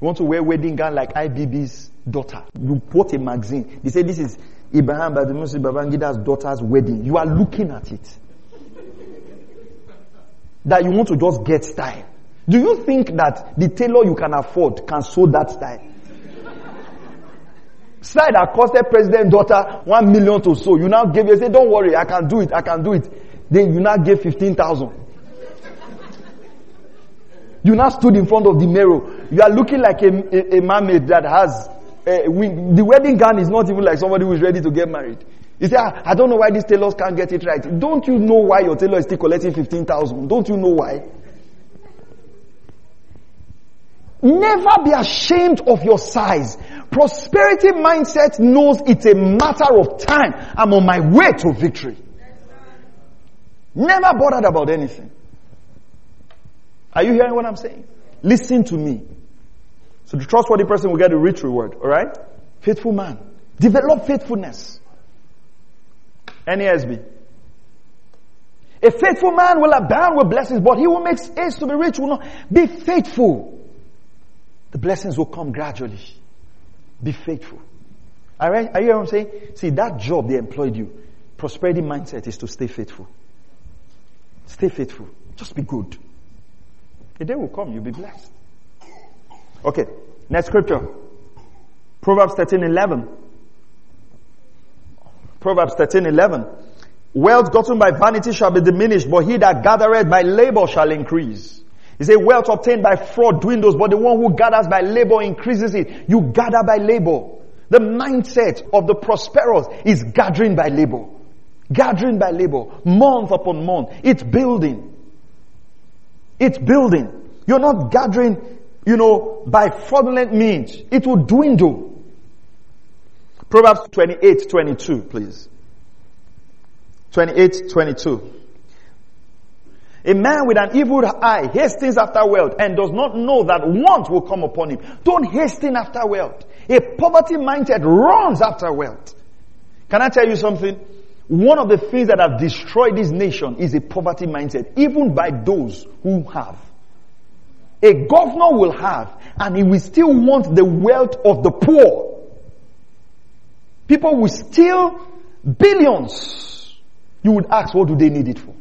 You want to wear wedding gown like IBB's daughter. You bought a magazine. They say this is Ibrahim Badamasi Babangida's daughter's wedding. You are looking at it. that you want to just get style. Do you think that the tailor you can afford can sew that style? style that costed president daughter one million to sew. You now give, you say, don't worry, I can do it, I can do it. Then you now give 15,000. You now stood in front of the mirror. You are looking like a, a, a mermaid that has a wing. The wedding gown is not even like somebody who is ready to get married. You say, I don't know why these tailors can't get it right. Don't you know why your tailor is still collecting 15,000? Don't you know why? Never be ashamed of your size. Prosperity mindset knows it's a matter of time. I'm on my way to victory. Never bothered about anything. Are you hearing what I'm saying? Listen to me. So the trustworthy person will get a rich reward, alright? Faithful man. Develop faithfulness. NASB. A faithful man will abound with blessings, but he who makes haste to be rich will not be faithful. The blessings will come gradually. Be faithful. All right? Are you hearing what I'm saying? See, that job they employed you, prosperity mindset is to stay faithful. Stay faithful. Just be good. The day will come, you'll be blessed. Okay, next scripture. Proverbs 13 11. Proverbs 13 11. Wealth gotten by vanity shall be diminished, but he that gathereth by labor shall increase. He said, wealth obtained by fraud dwindles, but the one who gathers by labor increases it. You gather by labor. The mindset of the prosperous is gathering by labor. Gathering by labor. Month upon month. It's building. It's building. You're not gathering, you know, by fraudulent means. It will dwindle. Proverbs 28, 22, please. 28, 22. A man with an evil eye hastens after wealth and does not know that want will come upon him. Don't hasten after wealth. A poverty minded runs after wealth. Can I tell you something? One of the things that have destroyed this nation is a poverty mindset, even by those who have. A governor will have, and he will still want the wealth of the poor. People will steal billions. You would ask, what do they need it for?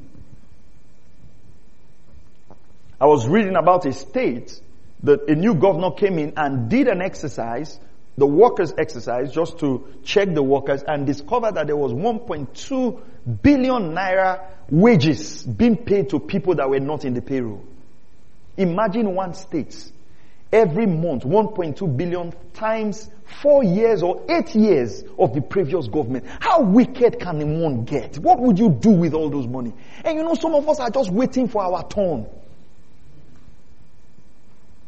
I was reading about a state that a new governor came in and did an exercise, the workers exercise, just to check the workers and discover that there was 1.2 billion naira wages being paid to people that were not in the payroll. Imagine one state every month 1.2 billion times four years or eight years of the previous government. How wicked can one get? What would you do with all those money? And you know, some of us are just waiting for our turn.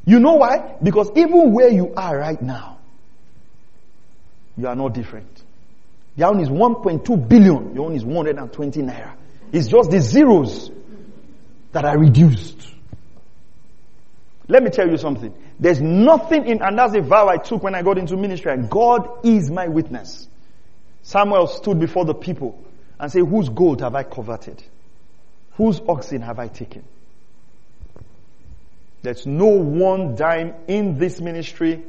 You know why? Because even where you are right now, you are not different. Your own is 1.2 billion. Your own is 120 naira. It's just the zeros that are reduced. Let me tell you something. There's nothing in, and that's a vow I took when I got into ministry, and God is my witness. Samuel stood before the people and said, whose gold have I coveted? Whose oxen have I taken? There's no one dime in this ministry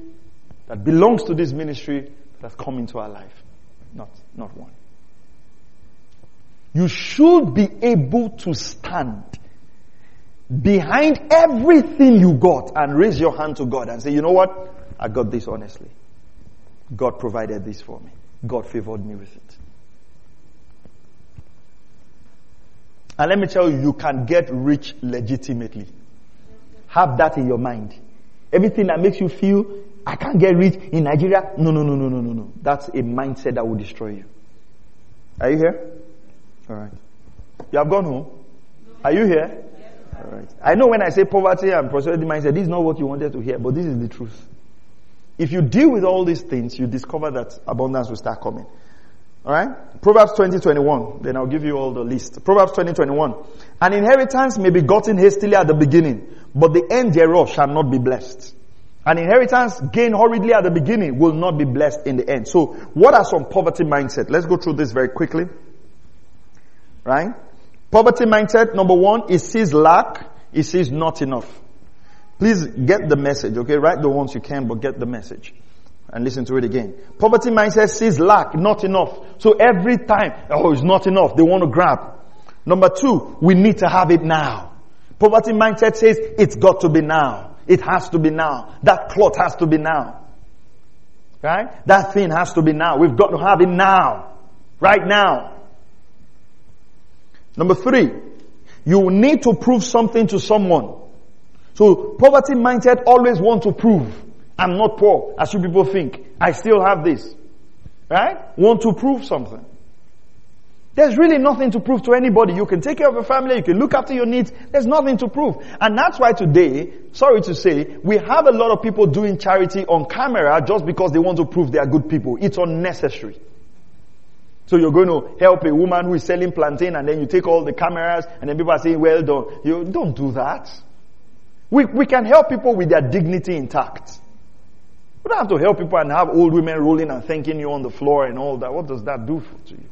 that belongs to this ministry that has come into our life. Not, not one. You should be able to stand behind everything you got and raise your hand to God and say, you know what? I got this honestly. God provided this for me. God favored me with it. And let me tell you, you can get rich legitimately. Have that in your mind. Everything that makes you feel, I can't get rich in Nigeria. No, no, no, no, no, no, no. That's a mindset that will destroy you. Are you here? Alright. You have gone home? Are you here? Alright. I know when I say poverty and prosperity mindset, this is not what you wanted to hear, but this is the truth. If you deal with all these things, you discover that abundance will start coming. Alright? Proverbs 20, 21. Then I'll give you all the list. Proverbs 20, 21. An inheritance may be gotten hastily at the beginning, but the end thereof shall not be blessed. An inheritance gained hurriedly at the beginning will not be blessed in the end. So, what are some poverty mindset? Let's go through this very quickly. Right? Poverty mindset, number one, it sees lack, it sees not enough. Please get the message, okay? Write the ones you can, but get the message and listen to it again. Poverty mindset sees lack, not enough. So every time, oh, it's not enough, they want to grab. Number two, we need to have it now. Poverty mindset says it's got to be now. It has to be now. That cloth has to be now. Right? That thing has to be now. We've got to have it now. Right now. Number three, you need to prove something to someone. So poverty mindset always want to prove. I'm not poor, as you people think. I still have this. Right? Want to prove something. There's really nothing to prove to anybody. You can take care of your family, you can look after your needs. There's nothing to prove. And that's why today, sorry to say, we have a lot of people doing charity on camera just because they want to prove they are good people. It's unnecessary. So you're going to help a woman who is selling plantain and then you take all the cameras and then people are saying, well done. You don't do that. We, we can help people with their dignity intact. We don't have to help people and have old women rolling and thanking you on the floor and all that. What does that do to you?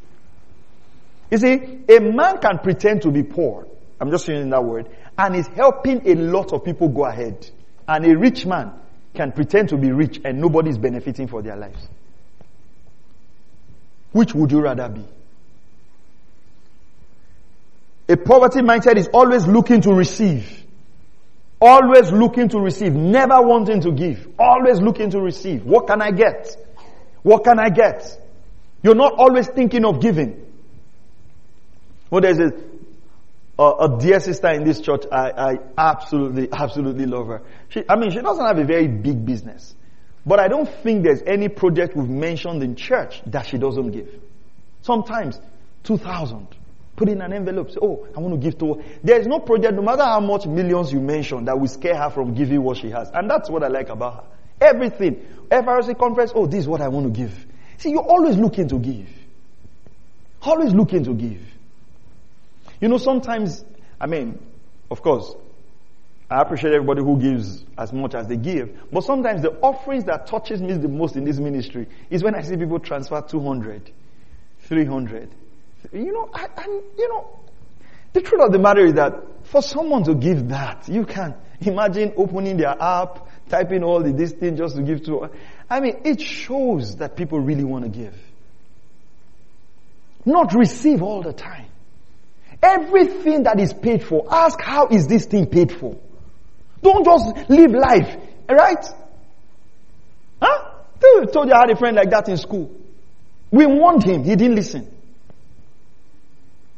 You see, a man can pretend to be poor. I'm just using that word. And is helping a lot of people go ahead. And a rich man can pretend to be rich and nobody is benefiting for their lives. Which would you rather be? A poverty mindset is always looking to receive. Always looking to receive. Never wanting to give. Always looking to receive. What can I get? What can I get? You're not always thinking of giving. Well, there's a, a, a dear sister in this church. I, I absolutely, absolutely love her. She, I mean, she doesn't have a very big business. But I don't think there's any project we've mentioned in church that she doesn't give. Sometimes 2,000. Put in an envelope. Say, oh, I want to give to her. There's no project, no matter how much millions you mention, that will scare her from giving what she has. And that's what I like about her. Everything. FRC conference, oh, this is what I want to give. See, you're always looking to give. Always looking to give. You know, sometimes, I mean, of course, I appreciate everybody who gives as much as they give. But sometimes the offerings that touches me the most in this ministry is when I see people transfer 200, 300. You know, I, you know, the truth of the matter is that for someone to give that, you can imagine opening their app, typing all the this thing just to give to. I mean, it shows that people really want to give. Not receive all the time. Everything that is paid for, ask how is this thing paid for? Don't just live life, right? Huh? I told you I had a friend like that in school. We warned him, he didn't listen.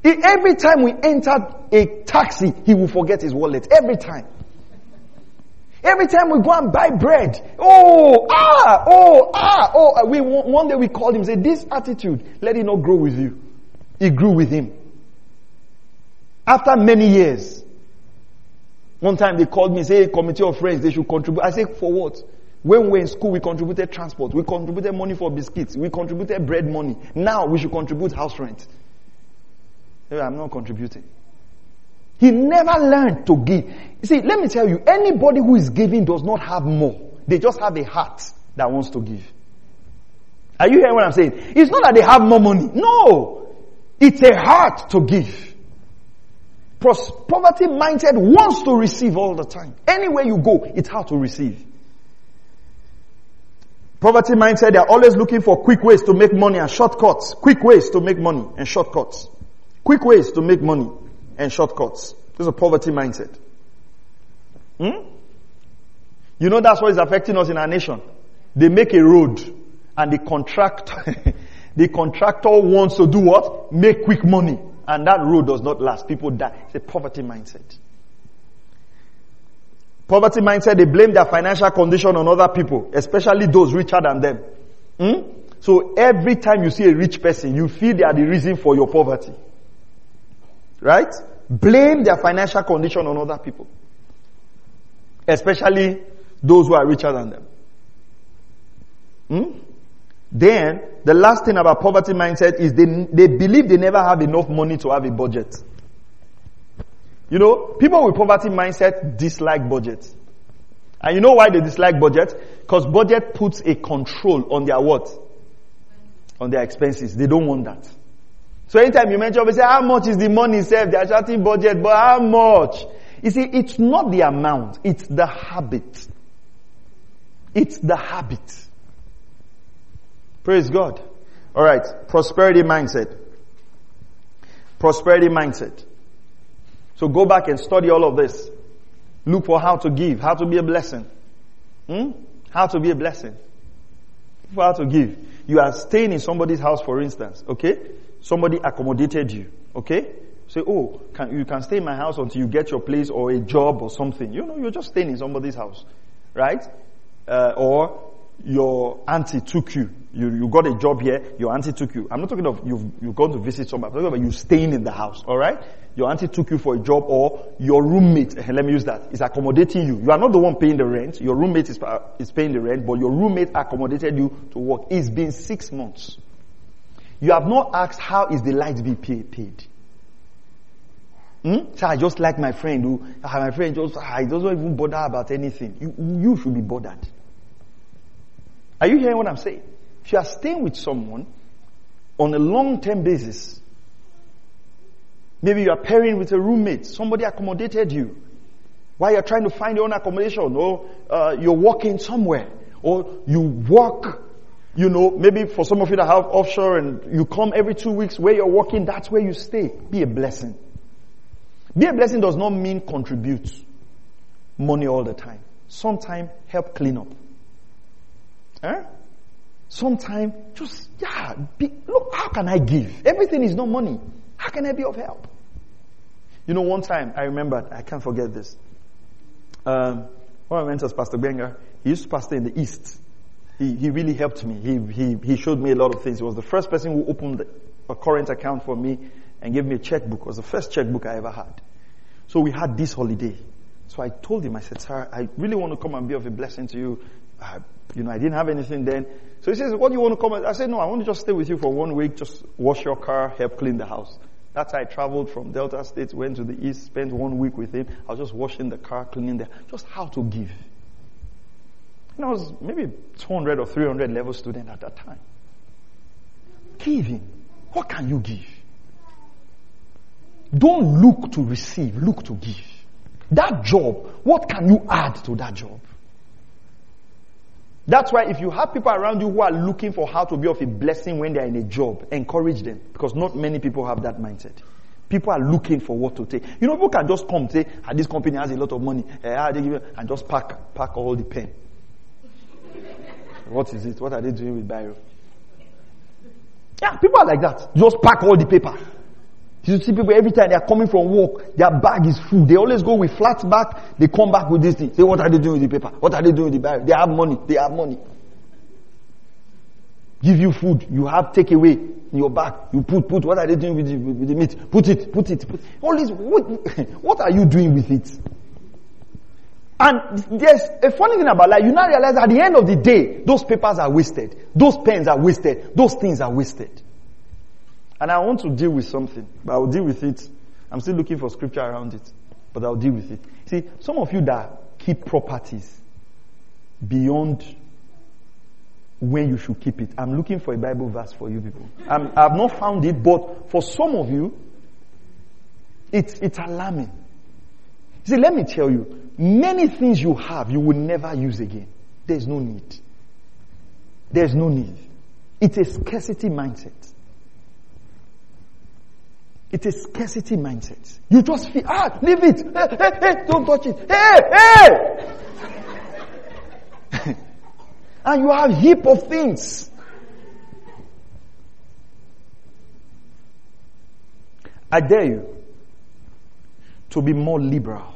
He, every time we entered a taxi, he will forget his wallet. Every time. Every time we go and buy bread, oh, ah, oh, ah, oh, we, one day we called him, said, this attitude, let it not grow with you. It grew with him. After many years, one time they called me, say, committee of friends, they should contribute. I say, for what? When we were in school, we contributed transport. We contributed money for biscuits. We contributed bread money. Now we should contribute house rent. I'm not contributing. He never learned to give. You see, let me tell you, anybody who is giving does not have more. They just have a heart that wants to give. Are you hearing what I'm saying? It's not that they have more money. No. It's a heart to give poverty mindset wants to receive all the time. Anywhere you go, it's hard to receive. Poverty mindset, they're always looking for quick ways to make money and shortcuts. Quick ways to make money and shortcuts. Quick ways to make money and shortcuts. This is a poverty mindset. Hmm? You know that's what is affecting us in our nation. They make a road and the contractor, the contractor wants to do what? Make quick money. And that rule does not last. People die. It's a poverty mindset. Poverty mindset, they blame their financial condition on other people, especially those richer than them. Hmm? So every time you see a rich person, you feel they are the reason for your poverty. Right? Blame their financial condition on other people. Especially those who are richer than them. Hmm? Then, the last thing about poverty mindset is they, they believe they never have enough money to have a budget. You know, people with poverty mindset dislike budget. And you know why they dislike budget? Because budget puts a control on their what? On their expenses. They don't want that. So anytime you mention, they say, how much is the money saved? They're shouting budget, but how much? You see, it's not the amount, it's the habit. It's the habit. Praise God. All right. Prosperity mindset. Prosperity mindset. So go back and study all of this. Look for how to give, how to be a blessing. Hmm? How to be a blessing. For how to give. You are staying in somebody's house, for instance. Okay? Somebody accommodated you. Okay? Say, oh, can, you can stay in my house until you get your place or a job or something. You know, you're just staying in somebody's house. Right? Uh, or your auntie took you. You, you got a job here, your auntie took you. I'm not talking of you've, you've gone to visit somebody. I'm talking about you staying in the house, alright? Your auntie took you for a job or your roommate, eh, let me use that, is accommodating you. You are not the one paying the rent. Your roommate is, uh, is paying the rent, but your roommate accommodated you to work. It's been six months. You have not asked how is the light bill paid. Hmm? So I just like my friend who, uh, my friend just, he doesn't even bother about anything. You, you should be bothered. Are you hearing what I'm saying? If you are staying with someone on a long-term basis, maybe you are pairing with a roommate, somebody accommodated you, while you're trying to find your own accommodation, or uh, you're working somewhere, or you work, you know, maybe for some of you that have offshore and you come every two weeks where you're working, that's where you stay. Be a blessing. Be a blessing does not mean contribute money all the time. Sometimes help clean up. Eh? Sometimes just, yeah, be, look, how can I give? Everything is not money. How can I be of help? You know, one time I remember, I can't forget this. Um, one of my mentors, Pastor Benga, he used to pastor in the East. He, he really helped me. He, he, he showed me a lot of things. He was the first person who opened a current account for me and gave me a checkbook. It was the first checkbook I ever had. So we had this holiday. So I told him, I said, sir, I really want to come and be of a blessing to you. Uh, you know, I didn't have anything then. So he says, what do you want to come? I said, no, I want to just stay with you for one week, just wash your car, help clean the house. That's how I traveled from Delta State, went to the East, spent one week with him. I was just washing the car, cleaning the, just how to give. And I was maybe 200 or 300 level student at that time. Giving. What can you give? Don't look to receive, look to give. That job, what can you add to that job? That's why if you have people around you who are looking for how to be of a blessing when they are in a job, encourage them. Because not many people have that mindset. People are looking for what to take. You know, people can just come say, ah, this company has a lot of money, eh, they give and just pack, pack all the pen. what is it? What are they doing with Biro? Yeah, people are like that. Just pack all the paper. You see people every time they are coming from work, their bag is full. They always go with flat back. They come back with this thing. Say, what are they doing with the paper? What are they doing with the bag? They have money. They have money. Give you food. You have takeaway in your bag. You put, put. What are they doing with the, with the meat? Put it, put it. Put. All this. What, what are you doing with it? And there's a funny thing about life. You now realize at the end of the day, those papers are wasted. Those pens are wasted. Those things are wasted. And I want to deal with something, but I'll deal with it. I'm still looking for scripture around it, but I'll deal with it. See, some of you that keep properties beyond when you should keep it. I'm looking for a Bible verse for you people. i have not found it, but for some of you, it's, it's alarming. See, let me tell you, many things you have you will never use again. There's no need. There's no need. It's a scarcity mindset. It's scarcity mindset. You just feel, ah, leave it. Hey, hey, hey, don't touch it. Hey, hey! and you have heap of things. I dare you to be more liberal.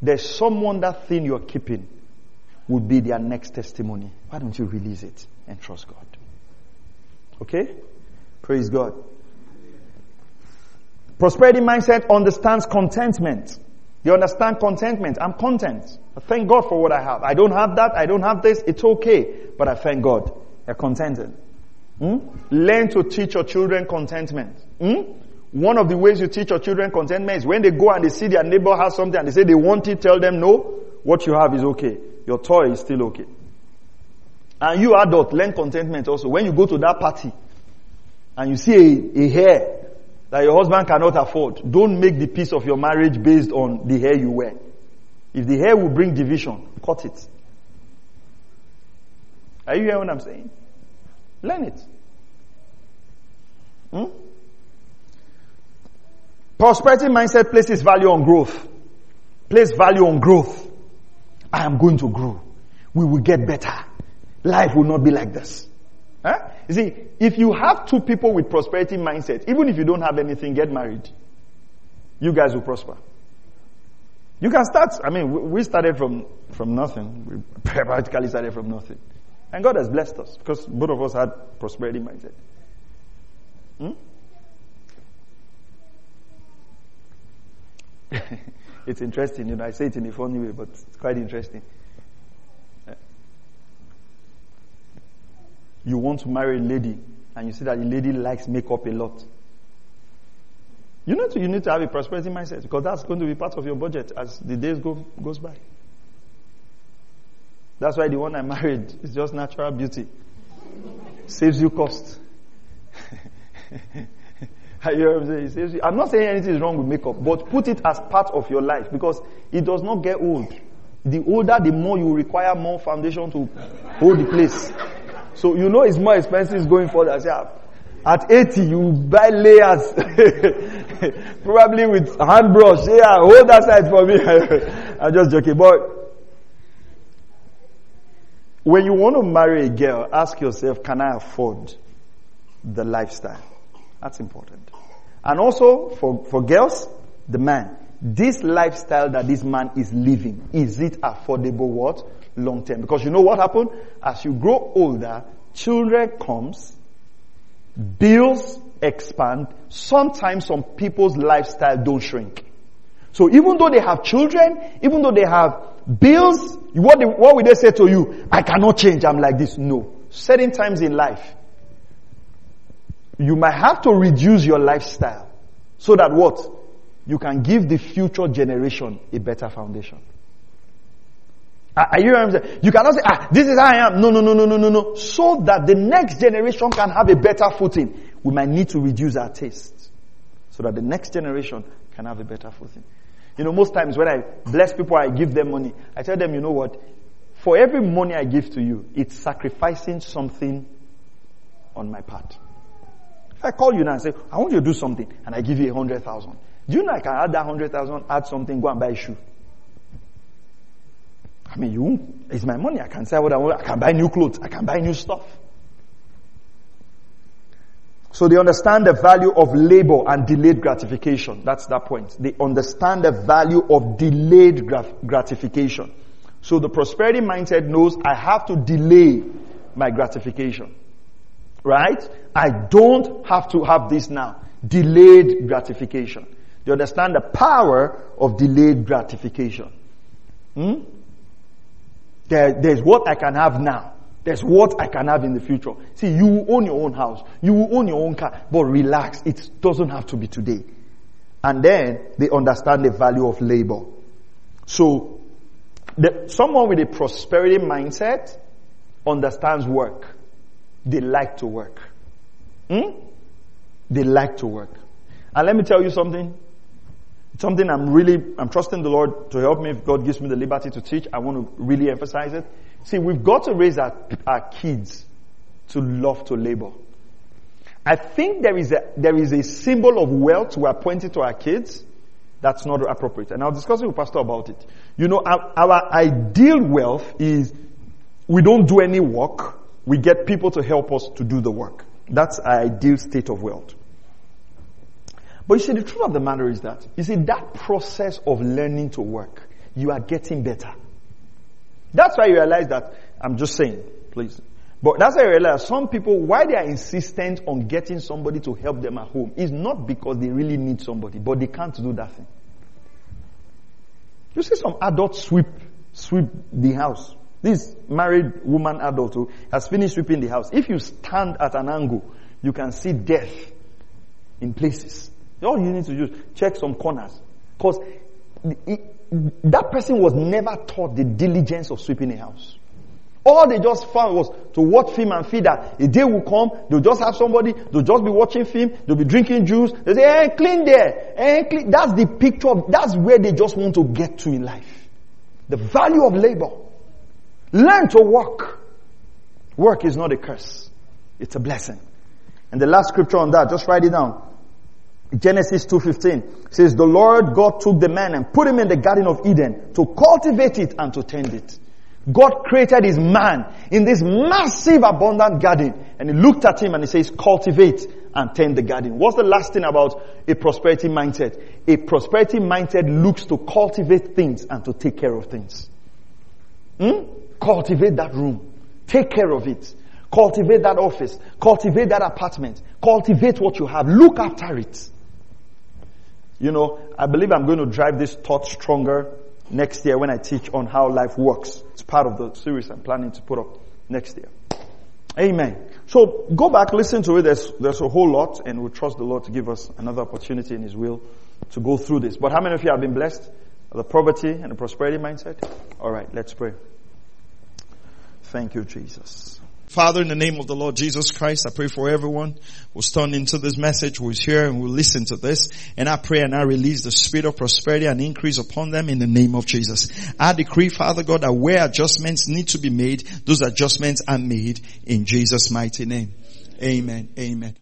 There's someone that thing you're keeping would be their next testimony. Why don't you release it and trust God? Okay? Praise God. Prosperity mindset understands contentment. You understand contentment. I'm content. I thank God for what I have. I don't have that. I don't have this. It's okay. But I thank God. You're contented. Hmm? Learn to teach your children contentment. Hmm? One of the ways you teach your children contentment is when they go and they see their neighbor has something and they say they want it, tell them no. What you have is okay. Your toy is still okay. And you adult, learn contentment also. When you go to that party and you see a, a hair that your husband cannot afford, don't make the peace of your marriage based on the hair you wear. If the hair will bring division, cut it. Are you hearing what I'm saying? Learn it. Hmm? Prosperity mindset places value on growth. Place value on growth. I am going to grow. We will get better. Life will not be like this. Huh? You see, if you have two people with prosperity mindset, even if you don't have anything, get married. You guys will prosper. You can start, I mean, we started from, from nothing. We practically started from nothing. And God has blessed us because both of us had prosperity mindset. Hmm? it's interesting, you know, I say it in a funny way, but it's quite interesting. You want to marry a lady and you see that the lady likes makeup a lot. You need to, you need to have a prosperity mindset because that's going to be part of your budget as the days go, goes by. That's why the one I married is just natural beauty. Saves you cost. I'm, not saying anything is wrong with makeup, but put it as part of your life because it does not get old. The older, the more you require more foundation to hold the place. So you know it's more expensive going further. Yeah. At 80, you buy layers. Probably with hand brush. Yeah, hold that side for me. I'm just joking. But when you want to marry a girl, ask yourself, can I afford the lifestyle? That's important. And also for, for girls, the man. This lifestyle that this man is living, is it affordable what? Long term. Because you know what happened? As you grow older, children comes, bills expand, sometimes some people's lifestyle don't shrink. So even though they have children, even though they have bills, what, they, what will they say to you? I cannot change, I'm like this. No. Certain times in life, you might have to reduce your lifestyle so that what? You can give the future generation a better foundation. Are you? You cannot say, ah, this is how I am. No, no, no, no, no, no, no. So that the next generation can have a better footing, we might need to reduce our tastes. So that the next generation can have a better footing. You know, most times when I bless people, I give them money. I tell them, you know what? For every money I give to you, it's sacrificing something on my part. If I call you now and say, I want you to do something, and I give you a hundred thousand, do you know I can add that hundred thousand, add something, go and buy a shoe? I mean, you, it's my money. I can say what I want. I can buy new clothes. I can buy new stuff. So they understand the value of labor and delayed gratification. That's that point. They understand the value of delayed gratification. So the prosperity mindset knows I have to delay my gratification. Right? I don't have to have this now. Delayed gratification. You understand the power of delayed gratification. Hmm? There, there's what I can have now. There's what I can have in the future. See, you own your own house. You own your own car. But relax. It doesn't have to be today. And then they understand the value of labor. So, the, someone with a prosperity mindset understands work. They like to work. Hmm? They like to work. And let me tell you something. It's something I'm really, I'm trusting the Lord to help me if God gives me the liberty to teach. I want to really emphasize it. See, we've got to raise our, our kids to love to labor. I think there is a, there is a symbol of wealth we're pointing to our kids that's not appropriate. And I'll discuss with Pastor about it. You know, our, our ideal wealth is we don't do any work. We get people to help us to do the work. That's our ideal state of wealth. But you see, the truth of the matter is that, you see, that process of learning to work, you are getting better. That's why you realize that, I'm just saying, please. But that's why you realize some people, why they are insistent on getting somebody to help them at home is not because they really need somebody, but they can't do that thing. You see some adults sweep, sweep the house. This married woman adult who has finished sweeping the house. If you stand at an angle, you can see death in places. All you need to do is check some corners. Because that person was never taught the diligence of sweeping a house. All they just found was to watch film and feed that. A day will come, they'll just have somebody, they'll just be watching film, they'll be drinking juice, they say, hey, clean there, hey, clean. That's the picture of, that's where they just want to get to in life. The value of labor. Learn to work. Work is not a curse. It's a blessing. And the last scripture on that, just write it down. Genesis 2.15 says, The Lord God took the man and put him in the Garden of Eden to cultivate it and to tend it. God created his man in this massive abundant garden and he looked at him and he says, cultivate and tend the garden. What's the last thing about a prosperity mindset? A prosperity mindset looks to cultivate things and to take care of things. Hmm? Cultivate that room. Take care of it. Cultivate that office. Cultivate that apartment. Cultivate what you have. Look after it. You know, I believe I'm going to drive this thought stronger next year when I teach on how life works. It's part of the series I'm planning to put up next year. Amen. So go back, listen to it. There's, there's a whole lot and we trust the Lord to give us another opportunity in His will to go through this. But how many of you have been blessed? The poverty and the prosperity mindset? Alright, let's pray. Thank you, Jesus. Father, in the name of the Lord Jesus Christ, I pray for everyone who's turned into this message, who's here and will listen to this. And I pray and I release the spirit of prosperity and increase upon them in the name of Jesus. I decree, Father God, that where adjustments need to be made, those adjustments are made in Jesus' mighty name. Amen. Amen.